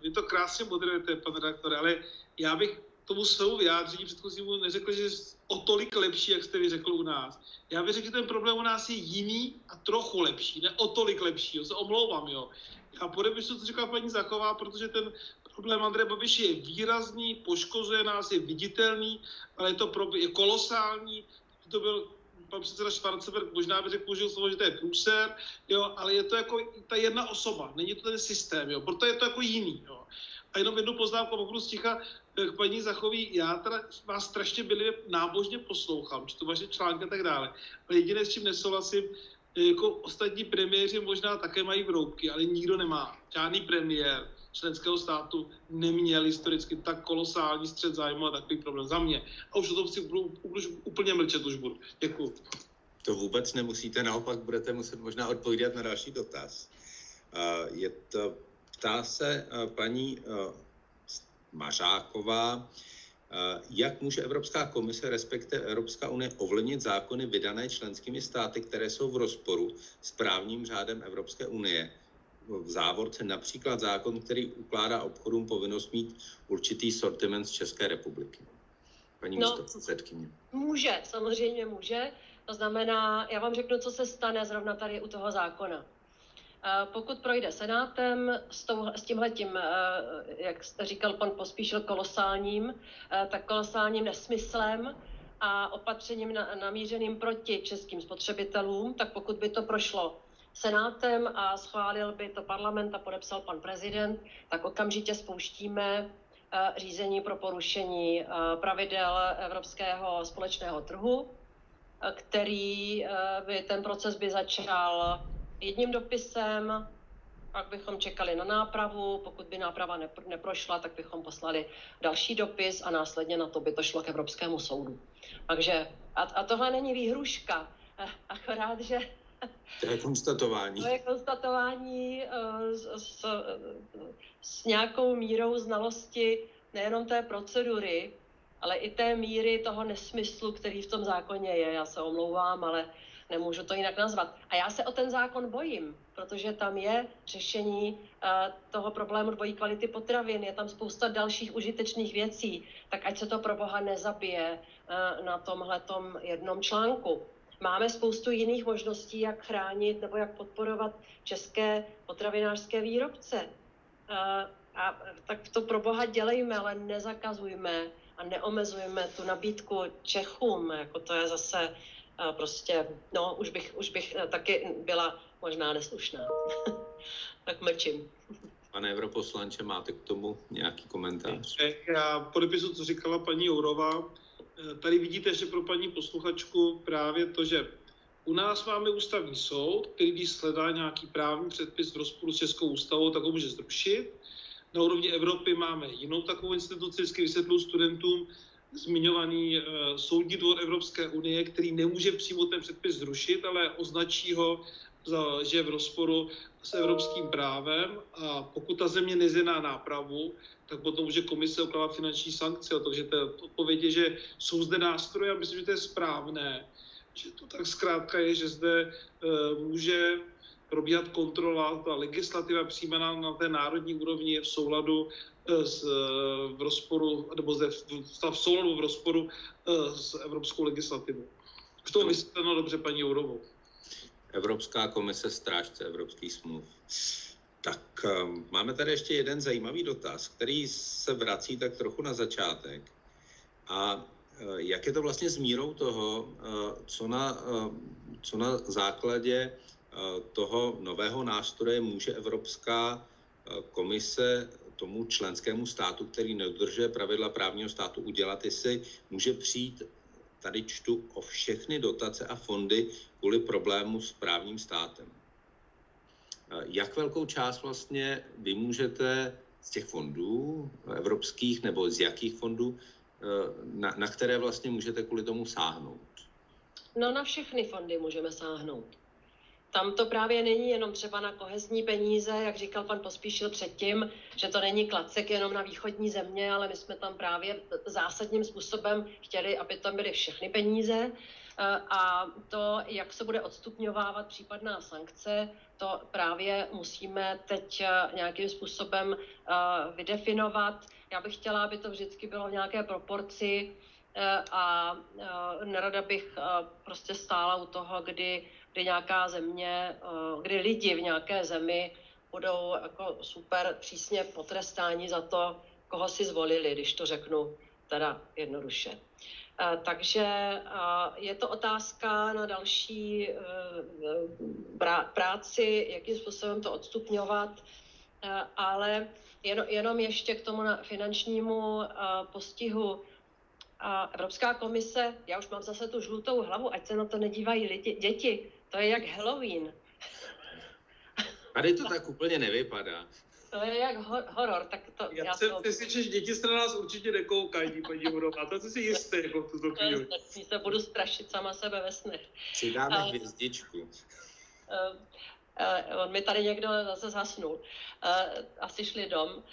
Vy to krásně moderujete, pane redaktore, ale já bych tomu svému vyjádření předchozímu neřekl, že je o tolik lepší, jak jste vy řekl u nás. Já bych řekl, že ten problém u nás je jiný a trochu lepší, ne o tolik lepší, jo, se omlouvám, jo. Já podepisu, co říká paní Zachová, protože ten problém Andreje Babiše je výrazný, poškozuje nás, je viditelný, ale je to pro, je kolosální. To byl pan předseda Schwarzenberg možná by řekl, použil slovo, že to je průser, jo, ale je to jako ta jedna osoba, není to ten systém, jo, proto je to jako jiný, jo. A jenom jednu poznámku, budu sticha k paní Zachový, já teda vás strašně byli nábožně poslouchám, čtu vaše články a tak dále, ale jediné, s čím nesouhlasím, jako ostatní premiéři možná také mají vroubky, ale nikdo nemá. Žádný premiér členského státu neměl historicky tak kolosální střed zájmu a takový problém za mě. A už o tom chci úplně mlčet už budu. Děkuji. To vůbec nemusíte, naopak budete muset možná odpovídat na další dotaz. Je to, ptá se paní Mařáková, jak může Evropská komise, respektive Evropská unie, ovlivnit zákony vydané členskými státy, které jsou v rozporu s právním řádem Evropské unie? V závorce například zákon, který ukládá obchodům povinnost mít určitý sortiment z České republiky. Paní no, předsedkyně. Může, samozřejmě může. To znamená, já vám řeknu, co se stane zrovna tady u toho zákona. Pokud projde Senátem s, tou, s tímhletím, eh, jak jste říkal pan Pospíšil, kolosálním, eh, tak kolosálním nesmyslem a opatřením namířeným proti českým spotřebitelům, tak pokud by to prošlo Senátem a schválil by to parlament a podepsal pan prezident, tak okamžitě spouštíme eh, řízení pro porušení pravidel Evropského společného trhu, který by ten proces by začal jedním dopisem, pak bychom čekali na nápravu, pokud by náprava neprošla, tak bychom poslali další dopis a následně na to by to šlo k Evropskému soudu. Takže, a, a tohle není výhruška, eh, akorát, že to je konstatování. To je konstatování uh, s, s, s nějakou mírou znalosti nejenom té procedury, ale i té míry toho nesmyslu, který v tom zákoně je. Já se omlouvám, ale nemůžu to jinak nazvat. A já se o ten zákon bojím, protože tam je řešení uh, toho problému dvojí kvality potravin, je tam spousta dalších užitečných věcí, tak ať se to pro boha nezabije uh, na tomhle jednom článku. Máme spoustu jiných možností, jak chránit nebo jak podporovat české potravinářské výrobce. Uh, a tak to pro boha dělejme, ale nezakazujme a neomezujme tu nabídku Čechům, jako to je zase prostě, no, už bych, už bych eh, taky byla možná neslušná. tak mlčím. Pane europoslanče, máte k tomu nějaký komentář? Eh, já podepisu, co říkala paní Jourová. Eh, tady vidíte, že pro paní posluchačku právě to, že u nás máme ústavní soud, který když sledá nějaký právní předpis v rozporu s Českou ústavou, tak ho může zrušit. Na úrovni Evropy máme jinou takovou instituci, vždycky vysvětluji studentům, zmiňovaný uh, Soudní dvor Evropské unie, který nemůže přímo ten předpis zrušit, ale označí ho, za, že je v rozporu s evropským právem a pokud ta země nezjedná nápravu, tak potom může komise ukládat finanční sankce. Takže to odpověď je, že jsou zde nástroje a myslím, že to je správné, že to tak zkrátka je, že zde uh, může probíhat kontrola, ta legislativa přijímaná na té národní úrovni je v souladu z, v rozporu, nebo ze, v souladu v rozporu eh, s evropskou legislativou. Už to vysvětleno dobře paní Jourovou. Evropská komise strážce evropských smluv. Tak um, máme tady ještě jeden zajímavý dotaz, který se vrací tak trochu na začátek. A uh, jak je to vlastně s mírou toho, uh, co na, uh, co na základě toho nového nástroje může Evropská komise tomu členskému státu, který nedodržuje pravidla právního státu, udělat, jestli může přijít, tady čtu, o všechny dotace a fondy kvůli problému s právním státem. Jak velkou část vlastně vy můžete z těch fondů evropských nebo z jakých fondů, na, na které vlastně můžete kvůli tomu sáhnout? No na všechny fondy můžeme sáhnout. Tam to právě není jenom třeba na kohezní peníze, jak říkal pan Pospíšil předtím, že to není klacek jenom na východní země, ale my jsme tam právě zásadním způsobem chtěli, aby tam byly všechny peníze. Eh, a to, jak se bude odstupňovávat případná sankce, to právě musíme teď eh, nějakým způsobem eh, vydefinovat. Já bych chtěla, aby to vždycky bylo v nějaké proporci a nerada bych prostě stála u toho, kdy, kdy nějaká země, kdy lidi v nějaké zemi budou jako super přísně potrestáni za to, koho si zvolili, když to řeknu teda jednoduše. Takže je to otázka na další práci, jakým způsobem to odstupňovat, ale jenom ještě k tomu finančnímu postihu. Evropská komise, já už mám zase tu žlutou hlavu, ať se na to nedívají lidi, děti, to je jak Halloween. Tady to tak úplně nevypadá. To je jak hor- horor, tak to... Já, já jsem to... přesvědčen, že děti se na nás určitě nekoukají, paní Hurová, to jsi si jistý jako v tuto chvíli. To se budu strašit sama sebe ve snech. Přidáme uh, hvězdičku. Uh, uh, on mi tady někdo zase zhasnul. Uh, asi šli dom, uh,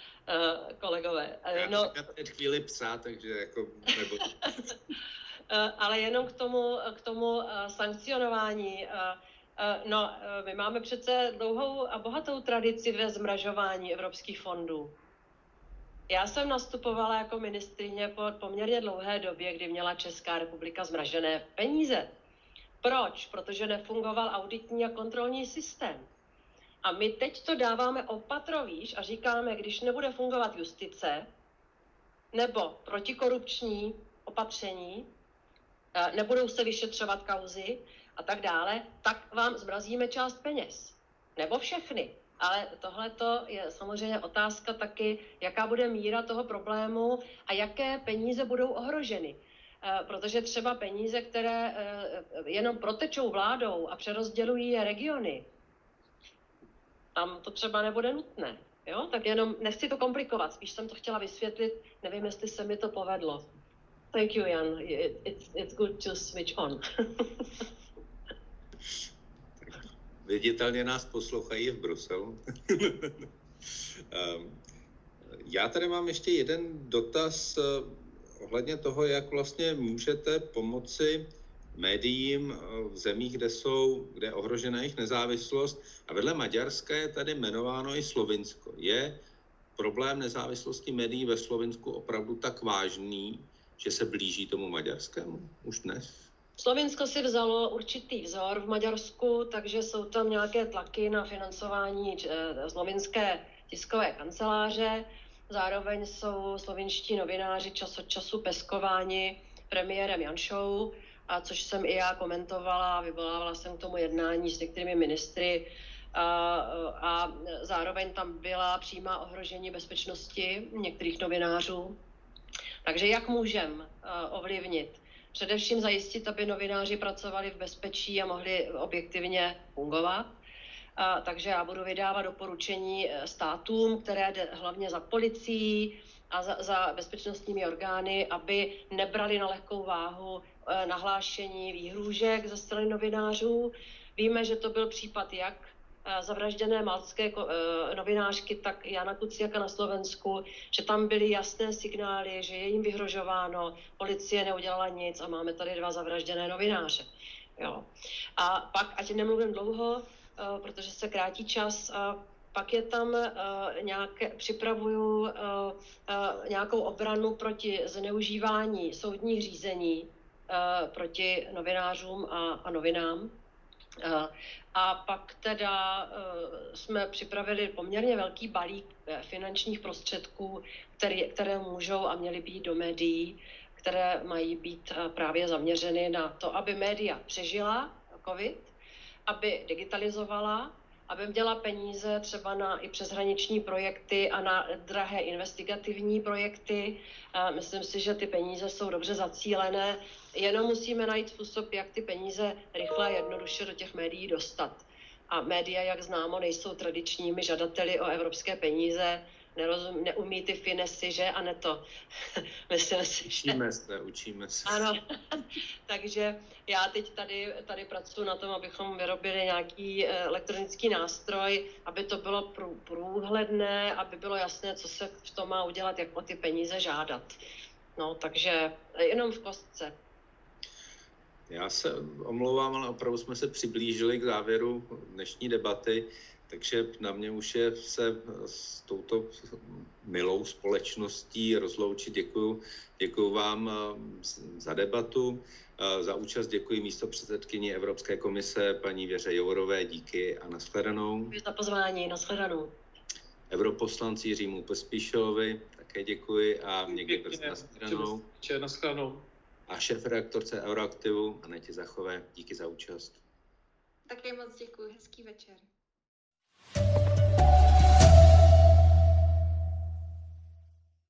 kolegové. Uh, Já no, teď chvíli psát, takže jako... Nebo... uh, ale jenom k tomu, k tomu uh, sankcionování. Eh, no, eh, my máme přece dlouhou a bohatou tradici ve zmražování evropských fondů. Já jsem nastupovala jako ministrině po poměrně dlouhé době, kdy měla Česká republika zmražené peníze. Proč? Protože nefungoval auditní a kontrolní systém. A my teď to dáváme opatrovíš a říkáme, když nebude fungovat justice nebo protikorupční opatření, eh, nebudou se vyšetřovat kauzy, a tak dále, tak vám zmrazíme část peněz. Nebo všechny. Ale tohle je samozřejmě otázka taky, jaká bude míra toho problému a jaké peníze budou ohroženy. Eh, protože třeba peníze, které eh, jenom protečou vládou a přerozdělují je regiony, tam to třeba nebude nutné. Jo? Tak jenom nechci to komplikovat, spíš jsem to chtěla vysvětlit, nevím, jestli se mi to povedlo. Thank you, Jan. It's, it's good to switch on. Viditelně nás poslouchají v Bruselu. Ehm, já tady mám ještě jeden dotaz eh, ohledně toho, jak vlastně můžete pomoci médiím eh, v zemích, kde jsou, kde je ohrožena jejich nezávislost. A vedle Maďarska je tady jmenováno i Slovinsko. Je problém nezávislosti médií ve Slovinsku opravdu tak vážný, že se blíží tomu maďarskému už dnes? Slovinsko si vzalo určitý vzor v Maďarsku, takže jsou tam nějaké tlaky na financování eh, slovinské tiskové kanceláře. Zároveň jsou slovinští novináři čas od času peskováni premiérem Janšou, a což jsem i já komentovala, vyvolávala jsem k tomu jednání s některými ministry a, a zároveň tam byla přímá ohrožení bezpečnosti některých novinářů. Takže jak můžeme eh, ovlivnit Především zajistit, aby novináři pracovali v bezpečí a mohli objektivně fungovat. A, takže já budu vydávat doporučení eh, státům, které jde hlavně za policií a za, za bezpečnostními orgány, aby nebrali na lehkou váhu eh, nahlášení výhrůžek ze strany novinářů. Víme, že to byl případ jak zavražděné maltské eh, novinářky, tak Jana Kuciaka na Slovensku, že tam byly jasné signály, že je jim vyhrožováno, policie neudělala nic a máme tady dva zavražděné novináře. Jo. A pak, ať nemluvím dlouho, eh, protože se krátí čas, pak je tam uh, nějaké, připravuju nějakou obranu proti zneužívání soudních řízení proti novinářům a, a novinám. A pak teda uh, jsme připravili poměrně velký balík eh, finančních prostředků, které, které můžou a měly být do médií, které mají být právě zaměřeny na to, aby média přežila COVID, aby digitalizovala, aby měla peníze třeba na i přeshraniční projekty a na drahé investigativní projekty. Myslím si, že ty peníze jsou dobře zacílené Jenom musíme najít způsob, jak ty peníze rychle a jednoduše do těch médií dostat. A média, jak známo, nejsou tradičními žadateli o evropské peníze. nerozum, neumí ty finesy, že, a ne to. Myslím si, že... Učíme se, učíme se. Ano, takže já teď tady, tady pracuji na tom, abychom vyrobili nějaký eh, elektronický nástroj, aby to bylo průhledné, aby bylo jasné, co se v tom má udělat, jak o ty peníze žádat. No, takže jenom v kostce. Já se omlouvám, ale opravdu jsme se přiblížili k závěru dnešní debaty, takže na mě už je se s touto milou společností rozloučit. Děkuji, děkuji vám eh, za debatu. Eh, za účast děkuji místo předsedkyni Evropské komise paní Věře Jourové. Díky a nashledanou. Děkuji za pozvání, nashledanou. Europoslanci Jiřímu Pospíšilovi také děkuji a někdy brzy nashledanou. Nashledanou a šéf-redaktorce Euroaktivu Anetě Zachové. Díky za účast. Také moc děkuji, hezký večer.